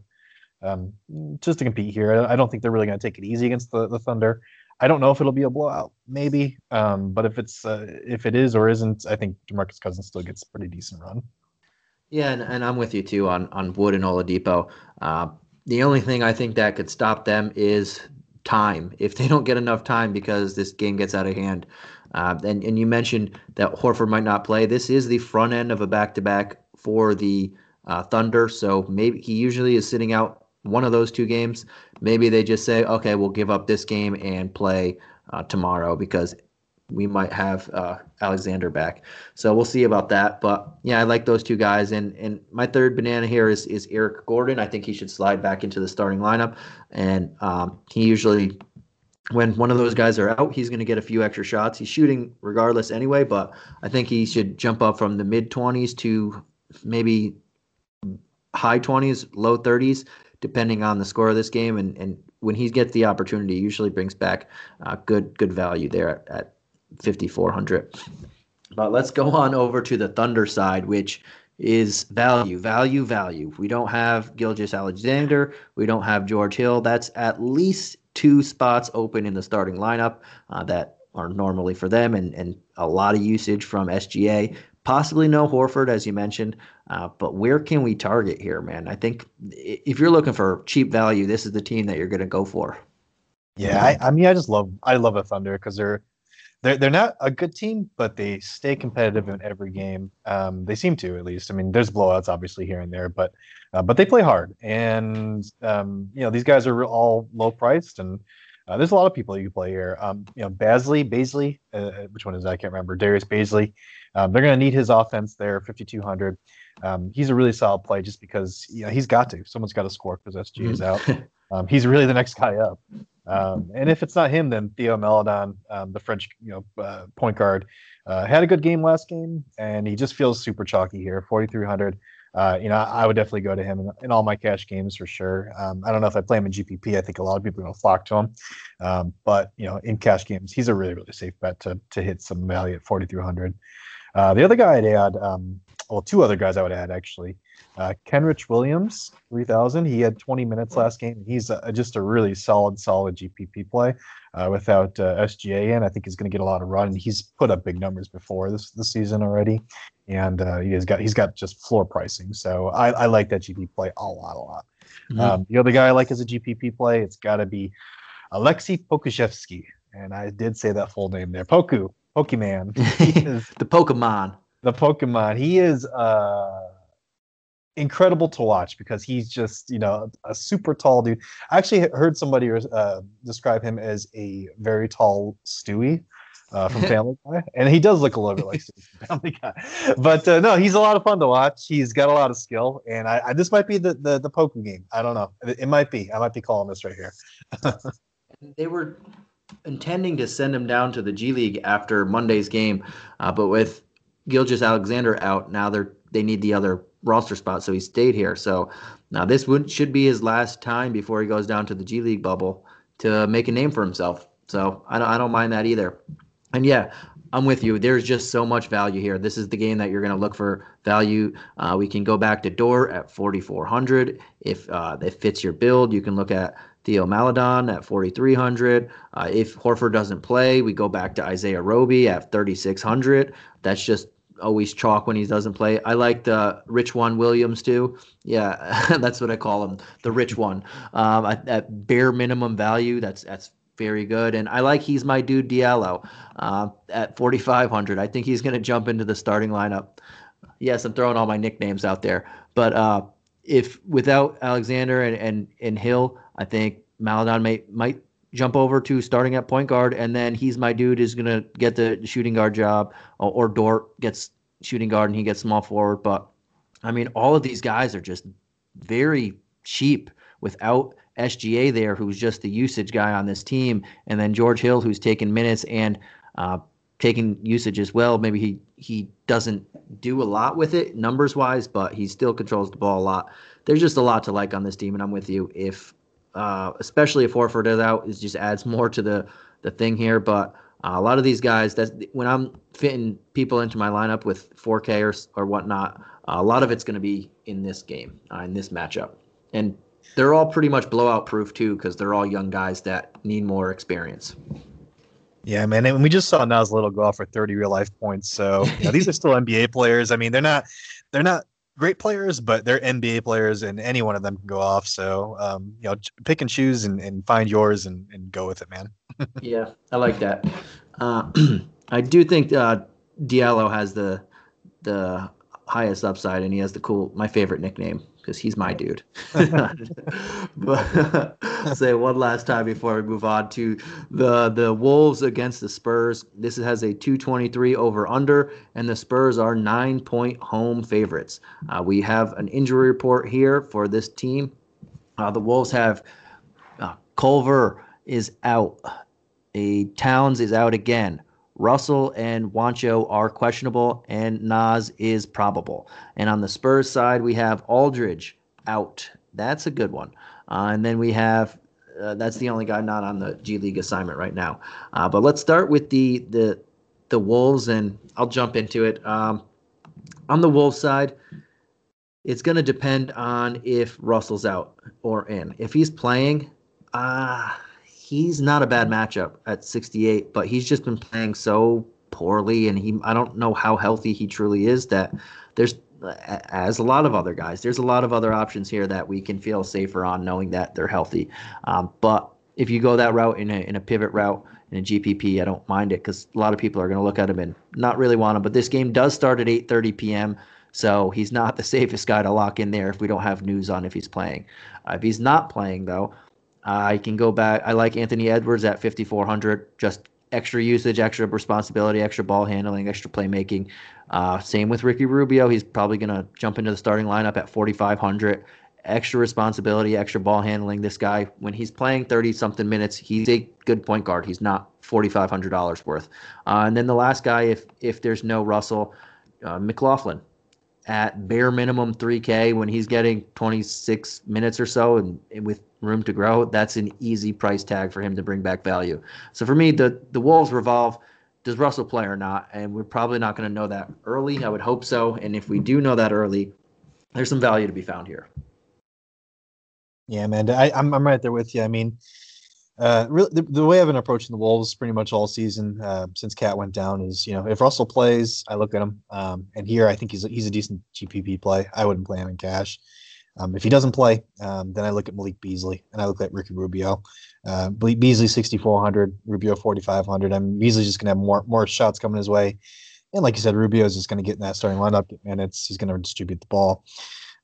um, just to compete here. I don't think they're really going to take it easy against the, the Thunder. I don't know if it'll be a blowout, maybe, um, but if it's uh, if it is or isn't, I think Demarcus Cousins still gets a pretty decent run. Yeah, and, and I'm with you too on on Wood and Oladipo. Uh, the only thing I think that could stop them is time. If they don't get enough time because this game gets out of hand, uh, and and you mentioned that Horford might not play. This is the front end of a back to back for the uh, Thunder, so maybe he usually is sitting out one of those two games. Maybe they just say, okay, we'll give up this game and play uh, tomorrow because we might have uh, Alexander back. So we'll see about that. But yeah, I like those two guys. And and my third banana here is is Eric Gordon. I think he should slide back into the starting lineup. And um, he usually, when one of those guys are out, he's going to get a few extra shots. He's shooting regardless anyway. But I think he should jump up from the mid twenties to maybe high 20s, low 30s depending on the score of this game. And, and when he gets the opportunity, usually brings back uh, good good value there at, at 5,400. But let's go on over to the Thunder side, which is value, value, value. We don't have Gilgeous-Alexander. We don't have George Hill. That's at least two spots open in the starting lineup uh, that are normally for them, and and a lot of usage from SGA. Possibly no Horford, as you mentioned, uh, but where can we target here, man? I think if you're looking for cheap value, this is the team that you're going to go for. Yeah, I, I mean, I just love I love a Thunder because they're they're they're not a good team, but they stay competitive in every game. Um, they seem to at least. I mean, there's blowouts obviously here and there, but uh, but they play hard, and um, you know these guys are all low priced, and uh, there's a lot of people you can play here. Um, you know, Basley, Bazley, uh, uh, which one is that? I can't remember. Darius Basley. Um, they're going to need his offense there, 5,200. Um, he's a really solid play just because you know he's got to. Someone's got to score because SG is out. Um, he's really the next guy up. Um, and if it's not him, then Theo Maledon, um, the French you know uh, point guard, uh, had a good game last game, and he just feels super chalky here. 4,300. Uh, you know, I would definitely go to him in, in all my cash games for sure. Um, I don't know if I play him in GPP. I think a lot of people are going to flock to him. Um, but you know, in cash games, he's a really really safe bet to to hit some value at 4,300. Uh, the other guy I'd add, um, well, two other guys I would add actually. Uh, Kenrich Williams, 3,000. He had 20 minutes last game. He's a, just a really solid, solid GPP play uh, without uh, SGA in. I think he's going to get a lot of run. He's put up big numbers before this this season already, and uh, he has got he's got just floor pricing. So I, I like that GPP play a lot, a lot. Mm-hmm. Um, the other guy I like as a GPP play, it's got to be Aleksej Pokusevski, and I did say that full name there, Poku, Pokemon. the Pokemon. The Pokemon. He is. uh incredible to watch because he's just you know a super tall dude. I actually heard somebody uh, describe him as a very tall Stewie. Uh, from Family Guy, and he does look a little bit like Family Guy, but uh, no, he's a lot of fun to watch. He's got a lot of skill, and I, I this might be the the the Pokemon game. I don't know. It, it might be. I might be calling this right here. they were intending to send him down to the G League after Monday's game, uh, but with Gilgeous-Alexander out, now they're they need the other roster spot, so he stayed here. So now this would should be his last time before he goes down to the G League bubble to make a name for himself. So I don't I don't mind that either. And yeah, I'm with you. There's just so much value here. This is the game that you're going to look for value. Uh, we can go back to Dort at 4,400 if uh, it fits your build. You can look at Theo Maledon at 4,300. Uh, if Horford doesn't play, we go back to Isaiah Roby at 3,600. That's just always chalk when he doesn't play. I like the Rich One Williams too. Yeah, that's what I call him, the Rich One. Um, at, at bare minimum value, that's that's very good. And I like he's my dude Diallo uh, at 4,500. I think he's going to jump into the starting lineup. Yes, I'm throwing all my nicknames out there, but uh, if without Alexander and, and and Hill, I think Maledon may might jump over to starting at point guard, and then he's my dude is gonna get the shooting guard job, or, or Dort gets shooting guard and he gets small forward. But I mean, all of these guys are just very cheap without SGA there, who's just the usage guy on this team, and then George Hill, who's taking minutes and uh, taking usage as well. Maybe he he doesn't do a lot with it numbers wise, but he still controls the ball a lot. There's just a lot to like on this team, and I'm with you. If uh, especially if Horford is out, it just adds more to the the thing here. But uh, a lot of these guys, that's when I'm fitting people into my lineup with 4K or or whatnot. Uh, a lot of it's going to be in this game, uh, in this matchup, and they're all pretty much blowout proof too, because they're all young guys that need more experience. Yeah, man. And we just saw Nas Little go off for 30 real life points. So you know, these are still NBA players. I mean, they're not they're not great players, but they're NBA players, and any one of them can go off. So, um, you know, pick and choose and, and find yours and, and go with it, man. yeah, I like that. Uh, I do think uh, Diallo has the the highest upside, and he has the cool, my favorite nickname because he's my dude. but I'll say one last time before we move on to the the Wolves against the Spurs. This has a 223 over under, and the Spurs are nine point home favorites. Uh, we have an injury report here for this team. Uh, the Wolves have uh, Culver is out. A Towns is out again. Russell and Juancho are questionable, and Nas is probable. And on the Spurs side, we have Aldridge out. That's a good one. Uh, and then we have uh, that's the only guy not on the G League assignment right now. Uh, but let's start with the the the Wolves, and I'll jump into it. Um, on the Wolves side, it's going to depend on if Russell's out or in. If he's playing, uh, he's not a bad matchup at 68, but he's just been playing so poorly, and he I don't know how healthy he truly is. That there's as a lot of other guys, there's a lot of other options here that we can feel safer on knowing that they're healthy. Um, but if you go that route in a, in a pivot route in a GPP, I don't mind it because a lot of people are going to look at him and not really want him. But this game does start at 8:30 p.m., so he's not the safest guy to lock in there if we don't have news on if he's playing. Uh, if he's not playing though, I can go back. I like Anthony Edwards at 5,400. Just extra usage, extra responsibility, extra ball handling, extra playmaking. Uh, same with Ricky Rubio. He's probably going to jump into the starting lineup at 4,500. Extra responsibility, extra ball handling. This guy, when he's playing 30 something minutes, he's a good point guard. He's not $4,500 worth. Uh, and then the last guy, if if there's no Russell, uh, McLaughlin at bare minimum 3K when he's getting 26 minutes or so and, and, with room to grow, that's an easy price tag for him to bring back value. So for me, the, the Wolves revolve does Russell play or not? And we're probably not going to know that early. I would hope so. And if we do know that early, there's some value to be found here. Yeah, man, I, I'm, I'm right there with you. I mean, uh, really, the, the, way I've been approaching the Wolves pretty much all season uh, since KAT went down is, you know, if Russell plays, I look at him. Um, and here, I think he's he's a decent GPP play. I wouldn't play him in cash. Um, if he doesn't play, um, then I look at Malik Beasley and I look at Ricky Rubio. Uh, Beasley 6,400, Rubio 4,500. I'm Beasley's just going to have more more shots coming his way. And like you said, Rubio is just going to get in that starting lineup, and it's he's going to distribute the ball.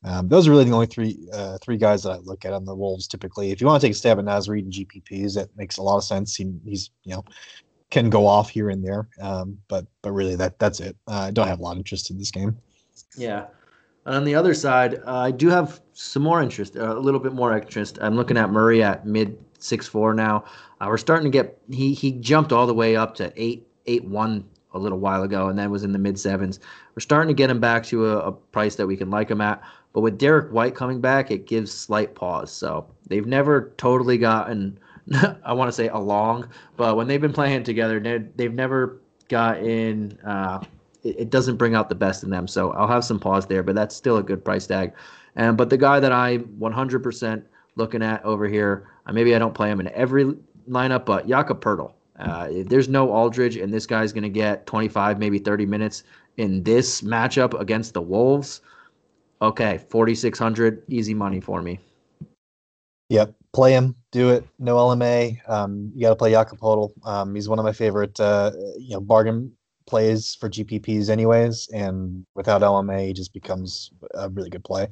Um, those are really the only three uh, three guys that I look at on the Wolves typically. If you want to take a stab at Reid and GPPs, that makes a lot of sense. He, he's you know can go off here and there, um, but but really that that's it. Uh, I don't have a lot of interest in this game. Yeah. And on the other side, uh, I do have some more interest, a little bit more interest. I'm looking at Murray at mid six four now. Uh, we're starting to get he he jumped all the way up to eight eight one a little while ago, and then was in the mid sevens. We're starting to get him back to a, a price that we can like him at. But with Derrick White coming back, it gives slight pause. So they've never totally gotten, I want to say along, but when they've been playing together, they've never gotten. Uh, it doesn't bring out the best in them. So I'll have some pause there, but that's still a good price tag. And but the guy that I'm 100% looking at over here, uh, maybe I don't play him in every lineup, but Jakob Poeltl. Uh, there's no Aldridge, and this guy's going to get 25, maybe 30 minutes in this matchup against the Wolves. Okay, 4,600, easy money for me. Yep, play him, do it. No LMA. Um, you got to play Jakob Poeltl. Um, he's one of my favorite, uh, you know, bargain plays for GPPs anyways, and without LMA, he just becomes a really good play.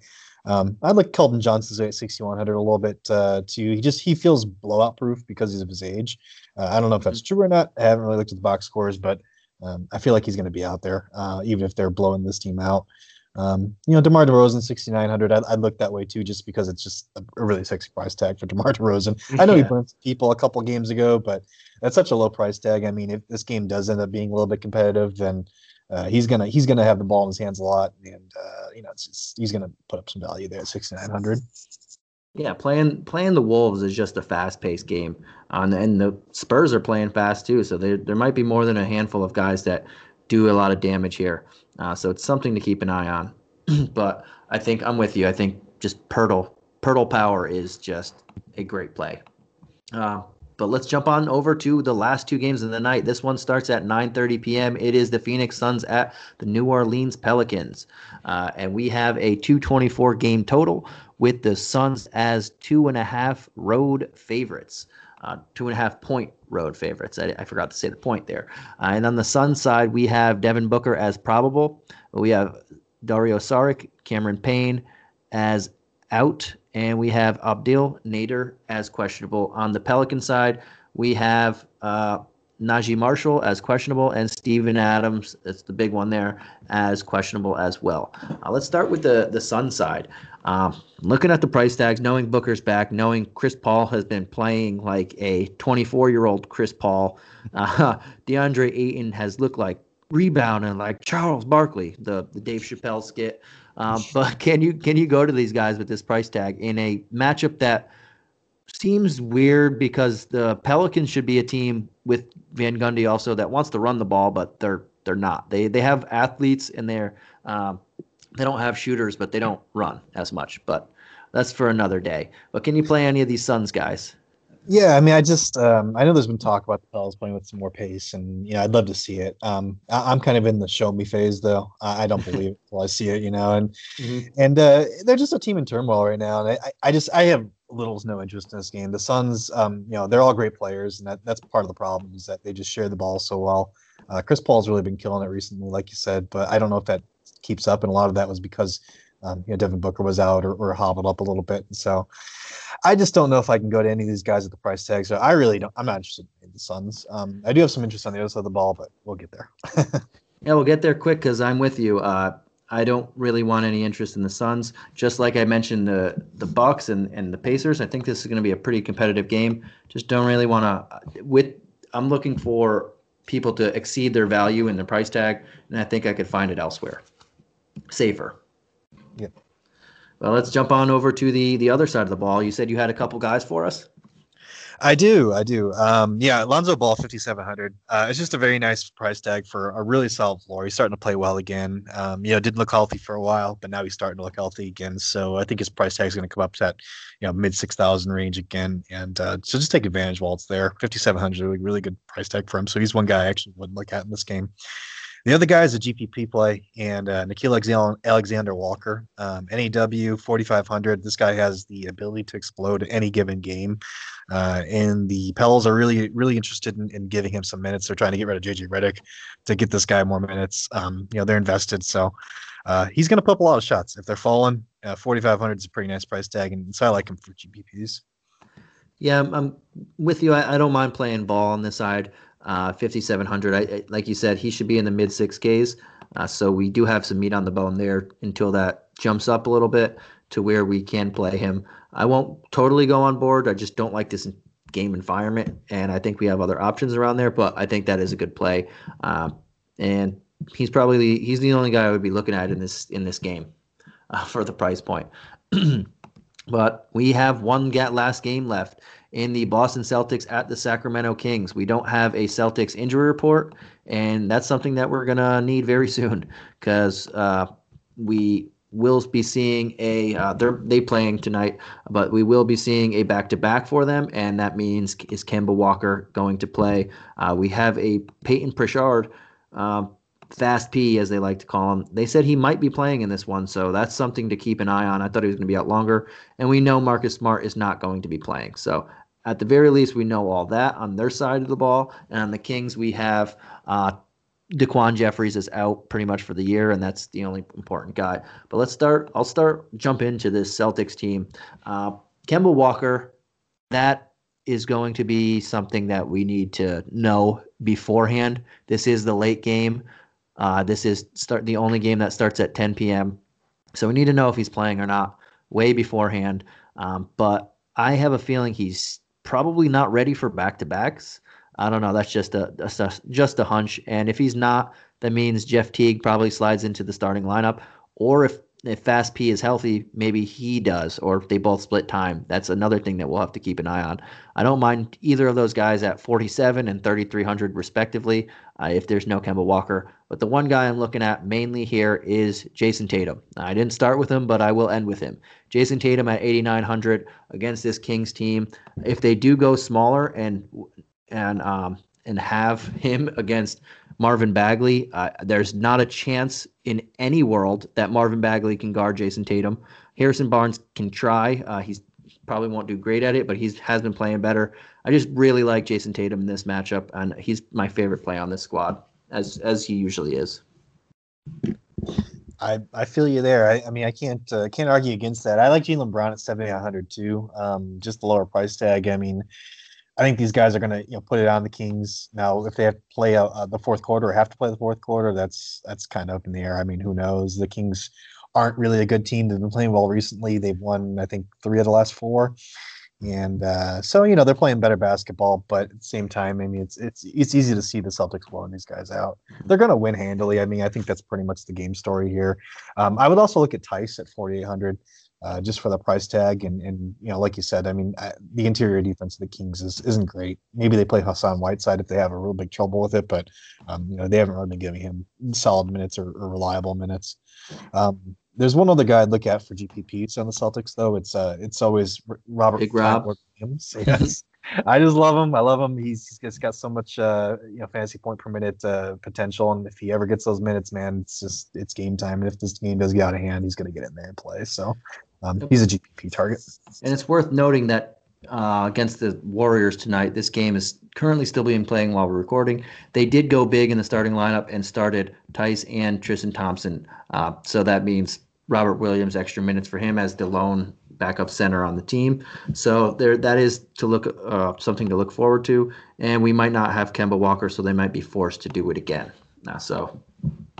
Um, I'd like Keldon Johnson at 6100 a little bit uh, too. He just he feels blowout proof because he's of his age. Uh, I don't know if that's mm-hmm. true or not. I haven't really looked at the box scores, but um, I feel like he's going to be out there, uh, even if they're blowing this team out. Um, you know, DeMar DeRozan, 6,900. I'd, I'd look that way too, just because it's just a, a really sexy price tag for DeMar DeRozan. I know yeah. he burnt people a couple games ago, but that's such a low price tag. I mean, if this game does end up being a little bit competitive, then uh, he's gonna he's gonna have the ball in his hands a lot, and uh, you know, just, he's gonna put up some value there at 6,900. Yeah, playing playing the Wolves is just a fast paced game, um, and the Spurs are playing fast too. So there there might be more than a handful of guys that do a lot of damage here. Uh, so it's something to keep an eye on. but I think I'm with you. I think just Poeltl Poeltl Power is just a great play. Uh, but let's jump on over to the last two games of the night. This one starts at 9:30 p.m. It is the Phoenix Suns at the New Orleans Pelicans, uh, and we have a 224 game total with the Suns as two and a half road favorites uh, two and a half point road favorites. I, I forgot to say the point there. Uh, and on the Sun side, we have Devin Booker as probable. We have Dario Saric, Cameron Payne as out, and we have Abdel Nader as questionable. On the Pelican side, we have uh, Naji Marshall as questionable, and Steven Adams, that's the big one there, as questionable as well. Uh, let's start with the the Sun side. Um, looking at the price tags, knowing Booker's back, knowing Chris Paul has been playing like a 24 year old Chris Paul, uh, DeAndre Ayton has looked like rebounding like Charles Barkley, the the Dave Chappelle skit. Um, but can you can you go to these guys with this price tag in a matchup that seems weird because the Pelicans should be a team with Van Gundy also that wants to run the ball, but they're they're not. They they have athletes and they're um, they don't have shooters, but they don't run as much. But that's for another day. But can you play any of these Suns guys? Yeah, I mean, I just um, I know there's been talk about the Pels playing with some more pace, and you know, I'd love to see it. Um, I, am kind of in the show me phase though. I, I don't believe it until I see it, you know, and mm-hmm. and uh, they're just a team in turmoil right now, and I, I just I have little to no interest in this game. The Suns, um, you know, they're all great players, and that, that's part of the problem is that they just share the ball so well. Uh, Chris Paul's really been killing it recently, like you said, but I don't know if that keeps up, and a lot of that was because um, you know Devin Booker was out or, or hobbled up a little bit, so I just don't know if I can go to any of these guys at the price tag. So I really don't. I'm not interested in the Suns. Um, I do have some interest on the other side of the ball, but we'll get there. yeah, we'll get there quick because I'm with you. Uh, I don't really want any interest in the Suns. Just like I mentioned the the Bucks and, and the Pacers, I think this is going to be a pretty competitive game. Just don't really want to. With I'm looking for people to exceed their value in the price tag, and I think I could find it elsewhere, safer. Well, let's jump on over to the the other side of the ball. You said you had a couple guys for us. I do, I do. Um, yeah, Lonzo Ball, fifty seven hundred. Uh, it's just a very nice price tag for a really solid floor. He's starting to play well again. Um, you know, didn't look healthy for a while, but now he's starting to look healthy again. So I think his price tag is going to come up to that, you know, mid six thousand range again. And uh, so just take advantage while it's there. Fifty seven hundred, really, really good price tag for him. So he's one guy I actually wouldn't look at in this game. The other guy is a GPP play, and uh, Nickeil Alexander Walker, um, NAW 4500. This guy has the ability to explode any given game, uh, and the Pels are really, really interested in, in, giving him some minutes. They're trying to get rid of JJ Redick to get this guy more minutes. Um, you know, they're invested, so uh, he's going to put up a lot of shots. If they're falling, uh, 4500 is a pretty nice price tag, and so I like him for GPPs. Yeah, I'm, I'm with you. I, I, don't mind playing ball on this side uh, 5,700. I, I, like you said, he should be in the mid 6Ks. Uh, so we do have some meat on the bone there until that jumps up a little bit to where we can play him. I won't totally go on board. I just don't like this game environment, and I think we have other options around there. But I think that is a good play, uh, and he's probably the, he's the only guy I would be looking at in this in this game uh, for the price point. but we have one last game left, in the Boston Celtics at the Sacramento Kings. We don't have a Celtics injury report, and that's something that we're gonna need very soon because uh, we will be seeing a uh, they're they playing tonight, but we will be seeing a back to back for them, and that means is Kemba Walker going to play? Uh, we have a Payton Pritchard. Um, Fast P, as they like to call him. They said he might be playing in this one, so that's something to keep an eye on. I thought he was going to be out longer, and we know Marcus Smart is not going to be playing. So at the very least, we know all that on their side of the ball, and on the Kings, we have uh, Daquan Jeffries is out pretty much for the year, and that's the only important guy. But let's start. I'll start jump into this Celtics team. Uh, Kemba Walker, that is going to be something that we need to know beforehand. This is the late game. Uh, this is start the only game that starts at 10 p.m. So we need to know if he's playing or not way beforehand. Um, but I have a feeling he's probably not ready for back to backs. I don't know. That's just a, a, just a hunch. And if he's not, that means Jeff Teague probably slides into the starting lineup. Or if if Fast P is healthy, maybe he does, or if they both split time. That's another thing that we'll have to keep an eye on. I don't mind either of those guys at 47 and 3,300 respectively uh, if there's no Kemba Walker. But the one guy I'm looking at mainly here is Jayson Tatum. I didn't start with him, but I will end with him. Jayson Tatum at 8,900 against this Kings team. If they do go smaller and and um, and have him against Marvin Bagley. Uh, there's not a chance in any world that Marvin Bagley can guard Jayson Tatum. Harrison Barnes can try. Uh, he's probably won't do great at it, but he has been playing better. I just really like Jayson Tatum in this matchup, and he's my favorite play on this squad, as as he usually is. I, I feel you there. I, I mean, I can't uh, can't argue against that. I like Jaylen Brown at seventy nine hundred too. Um, just the lower price tag. I mean, I think these guys are going to you know put it on the Kings now. If they have to play uh, the fourth quarter or have to play the fourth quarter, that's that's kind of up in the air. I mean, who knows? The Kings aren't really a good team. They've been playing well recently. They've won, I think, three of the last four, and uh, so you know they're playing better basketball. But at the same time, I mean, it's it's it's easy to see the Celtics blowing these guys out. They're going to win handily. I mean, I think that's pretty much the game story here. Um, I would also look at Theis at forty eight hundred uh, just for the price tag. And and you know, like you said, I mean, uh, the interior defense of the Kings is isn't great. Maybe they play Hassan Whiteside if they have a real big trouble with it, but um, you know, they haven't really been giving him solid minutes or, or reliable minutes. Um, there's one other guy I'd look at for GPPs on the Celtics, though. It's uh, it's always Robert Big Rob. Williams. Yes. I just love him. I love him. He's, he's just got so much, uh, you know, fantasy point per minute uh, potential, and if he ever gets those minutes, man, it's just it's game time. And if this game does get out of hand, he's going to get in there and play. So um, he's a GPP target. And it's worth noting that uh, against the Warriors tonight, this game is currently still being playing while we're recording. They did go big in the starting lineup and started Theis and Tristan Thompson. Uh, so that means Robert Williams extra minutes for him as the lone backup center on the team. So there, that is to look uh, something to look forward to. And we might not have Kemba Walker, so they might be forced to do it again. Uh, so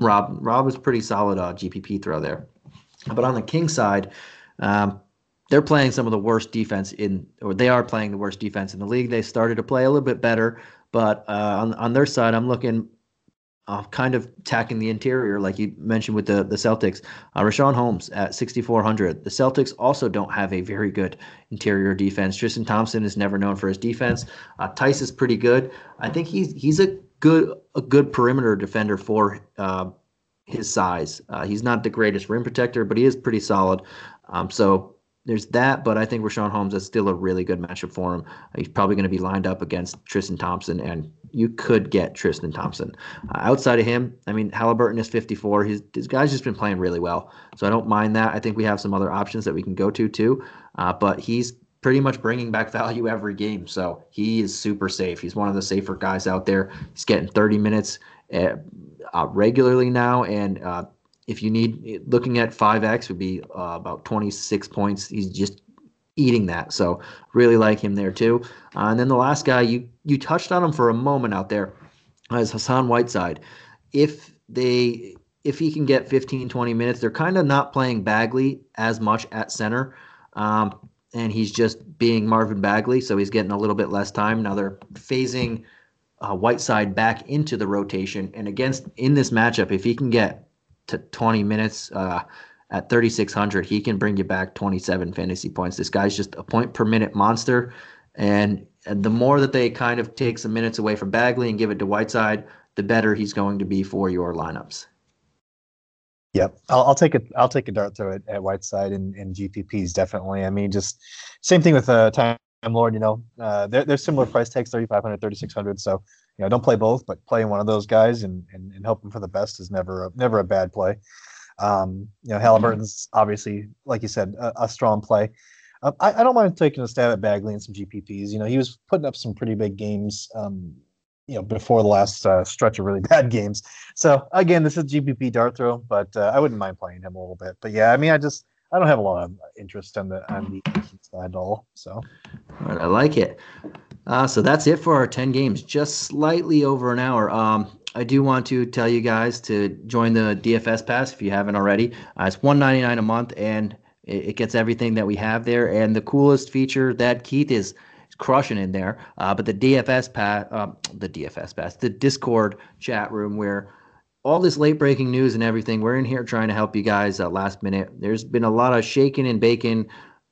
Rob, Rob is pretty solid uh, GPP throw there. But on the King side, um, they're playing some of the worst defense in, or they are playing the worst defense in the league. They started to play a little bit better, but uh, on on their side, I'm looking uh, kind of attacking the interior, like you mentioned with the the Celtics. Uh, Richaun Holmes at 6,400. The Celtics also don't have a very good interior defense. Tristan Thompson is never known for his defense. Uh, Theis is pretty good. I think he's he's a good a good perimeter defender for uh, his size. Uh, he's not the greatest rim protector, but he is pretty solid. Um, so there's that, but I think Richaun Holmes is still a really good matchup for him. He's probably going to be lined up against Tristan Thompson, and you could get Tristan Thompson. Uh, outside of him, I mean, Halliburton is 54. His, his guy's just been playing really well, so I don't mind that. I think we have some other options that we can go to too, uh, but he's pretty much bringing back value every game, so he is super safe. He's one of the safer guys out there. He's getting 30 minutes uh, uh regularly now, and uh, if you need looking at 5x would be uh, about 26 points. He's just eating that. So really like him there too. Uh, and then the last guy you you touched on him for a moment out there as hassan whiteside. If they if he can get 15 20 minutes they're kind of not playing bagley as much at center um, and he's just being marvin bagley so he's getting a little bit less time. Now they're phasing uh, whiteside back into the rotation and against in this matchup if he can get to 20 minutes uh, at 3600 he can bring you back 27 fantasy points this guy's just a point per minute monster and, the more that they kind of take some minutes away from bagley and give it to whiteside the better he's going to be for your lineups Yep, I'll, I'll take it. I'll take a dart throw at, at Whiteside and, and GPPs definitely. I mean, just same thing with uh, Time Lord. You know, uh, they're they're similar price tags, 3,500, 3,600. So you know, don't play both, but playing one of those guys and, and, and hoping for the best is never a, never a bad play. Um, you know, Halliburton's obviously, like you said, a, a strong play. Um, I, I, don't mind taking a stab at Bagley and some GPPs. You know, he was putting up some pretty big games, um, you know, before the last uh, stretch of really bad games. So again, this is GPP dart throw, but uh, I wouldn't mind playing him a little bit. But yeah, I mean, I just I don't have a lot of interest on the on the side at all. So I like it. Uh, so that's it for our 10 games, just slightly over an hour. Um, I do want to tell you guys to join the DFS Pass if you haven't already. Uh, it's 199 a month, and it, it, gets everything that we have there. And the coolest feature that Keith is crushing in there, uh, but the DFS Pass, um, the DFS Pass, the Discord chat room where all this late breaking news and everything, we're in here trying to help you guys uh, last minute. There's been a lot of shaking and baking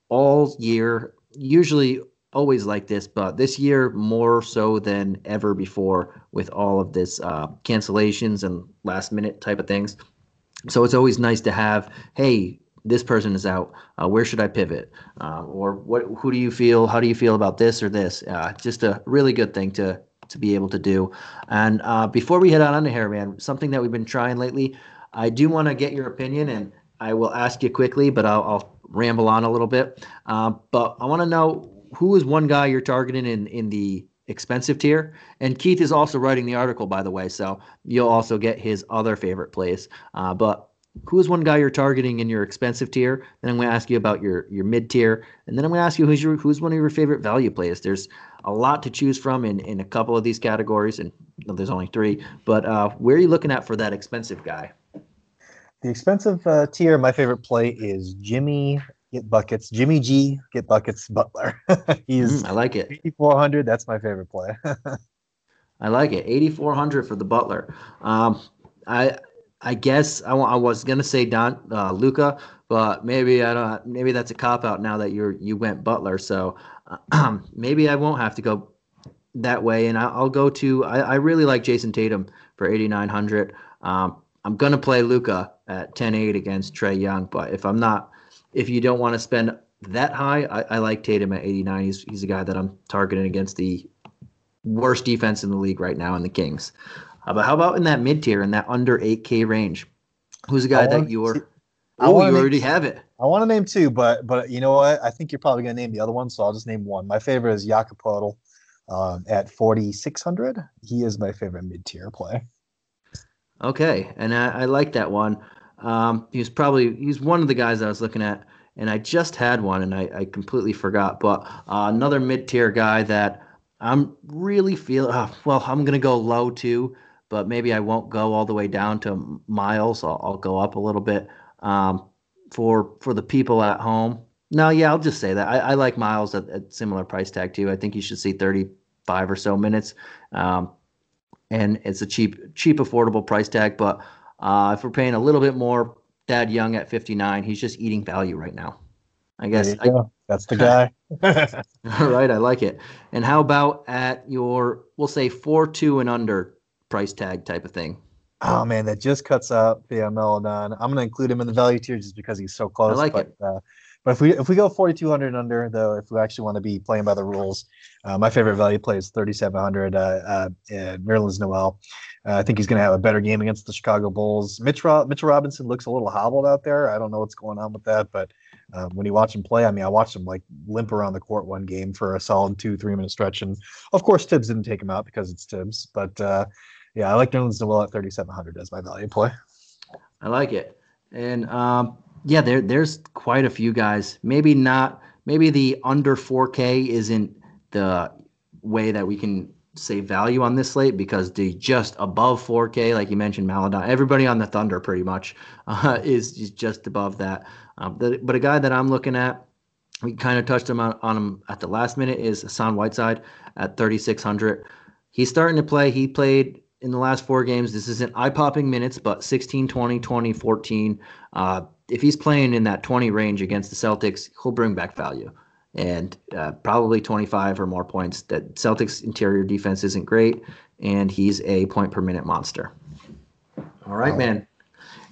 all year. Usually always like this, but this year more so than ever before with all of this uh, cancellations and last minute type of things. So it's always nice to have, hey, this person is out. Uh, where should I pivot? Uh, or what? Who do you feel? How do you feel about this or this? Uh, just a really good thing to to be able to do. And uh, before we head on into here, man, something that we've been trying lately. I do want to get your opinion, and I will ask you quickly, but I'll, I'll ramble on a little bit. Uh, but I want to know who is one guy you're targeting in in the expensive tier? And Keith is also writing the article, by the way, so you'll also get his other favorite plays. Uh, but who is one guy you're targeting in your expensive tier? Then I'm going to ask you about your your mid tier, and then I'm going to ask you who's your who's one of your favorite value plays. There's a lot to choose from in in a couple of these categories, and there's only three. But uh, where are you looking at for that expensive guy? The expensive uh, tier, my favorite play is Jimmy get buckets. Jimmy G get buckets. Butler. He's mm, I like it. 8400. That's my favorite play. I like it. 8400 for the Butler. Um, I I guess I, I was gonna say Don uh, Luka, but maybe I don't. Maybe that's a cop out now that you're you went Butler. So uh, maybe I won't have to go that way, and I'll, I'll go to. I, I, really like Jayson Tatum for 8900. Um, I'm gonna play Luka at 10-8 against Trae Young, but if I'm not if you don't want to spend that high, I, I like Tatum at 89. He's he's a guy that I'm targeting against the worst defense in the league right now in the Kings. Uh, but how about in that mid tier, in that under 8K range? Who's a guy that you're? Oh, you already have it. I want to name two, but but you know what? I think you're probably going to name the other one, so I'll just name one. My favorite is Jakob Poeltl um, at 4,600. He is my favorite mid tier play. Okay, and I, I like that one. Um, he's probably he's one of the guys I was looking at, and I just had one, and I, I completely forgot. But uh, another mid tier guy that I'm really feeling. Uh, well, I'm gonna go low too, but maybe I won't go all the way down to Miles. I'll, I'll go up a little bit. Um, for for the people at home. No, yeah, I'll just say that I, I like Miles at, at, similar price tag too. I think you should see 35 or so minutes, um, and it's a cheap, cheap, affordable price tag. But uh, if we're paying a little bit more, Thad Young at 59, he's just eating value right now. I guess I, that's the guy. all right, I like it. And how about at your, we'll say four two and under price tag type of thing? Oh man, that just cuts out Theo Maledon. I'm gonna include him in the value tier just because he's so close. I like but, it. Uh, but if we if we go 4200 under though, if we actually want to be playing by the rules, uh, my favorite value play is 3700. Uh, uh, Nerlens Noel. Uh, I think he's going to have a better game against the Chicago Bulls. Mitch Ro- Mitchell Robinson looks a little hobbled out there. I don't know what's going on with that, but um, when you watch him play, I mean, I watched him like limp around the court one game for a solid two three minute stretch, and of course Thibs didn't take him out because it's Thibs. but uh, yeah, I like Nerlens Noel at 3,700 as my value play. I like it. And um, yeah, there there's quite a few guys. Maybe not. Maybe the under 4K isn't the way that we can say value on this slate because the just above 4K, like you mentioned, Maledon, everybody on the Thunder pretty much uh, is, is just above that. Um, the, but a guy that I'm looking at, we kind of touched him on, on him at the last minute, is Hassan Whiteside at 3,600. He's starting to play. He played in the last four games. This isn't eye popping minutes, but 16, 20, 20, 14. Uh, if he's playing in that 20 range against the Celtics, he'll bring back value and uh, probably 25 or more points. That Celtics interior defense isn't great, and he's a point per minute monster. All right, man.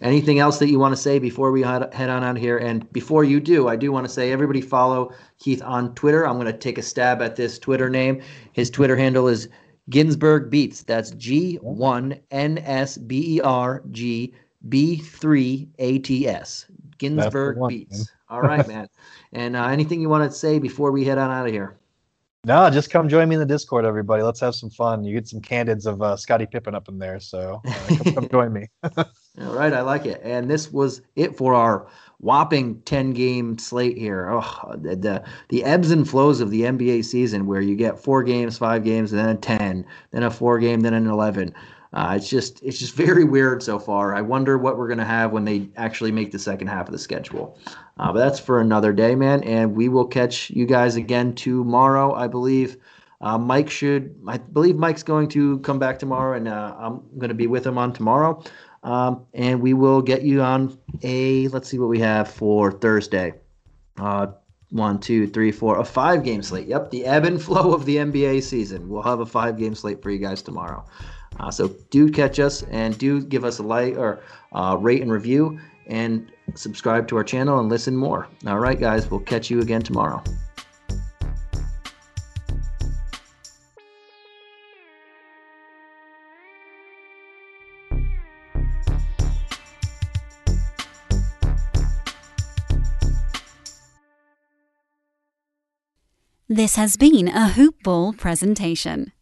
Anything else that you want to say before we head on out here? And before you do, I do want to say everybody follow Keith on Twitter. I'm going to take a stab at this Twitter name. His Twitter handle is Ginsberg Beats. That's G one N S B E R G B three A T S. Ginsburg one, Beats. Man. All right, man. And uh, anything you want to say before we head on out of here? No, just come join me in the Discord, everybody. Let's have some fun. You get some candids of uh, Scottie Pippen up in there, so uh, come, come join me. All right, I like it. And this was it for our whopping 10 game slate here. Oh, the, the, the ebbs and flows of the NBA season where you get four games, five games, and then a 10, then a four game, then an 11. Uh, it's just it's just very weird so far. I wonder what we're gonna have when they actually make the second half of the schedule. Uh, but that's for another day, man. And we will catch you guys again tomorrow, I believe. Uh, Mike should, I believe Mike's going to come back tomorrow, and uh, I'm to be with him on tomorrow. Um, and we will get you on a, let's see what we have for Thursday. Uh, one, two, three, four, a five game slate. Yep, the ebb and flow of the NBA season. We'll have a five game slate for you guys tomorrow. Uh, so do catch us and do give us a like or uh, rate and review and subscribe to our channel and listen more. All right, guys, we'll catch you again tomorrow. This has been a Hoop Ball presentation.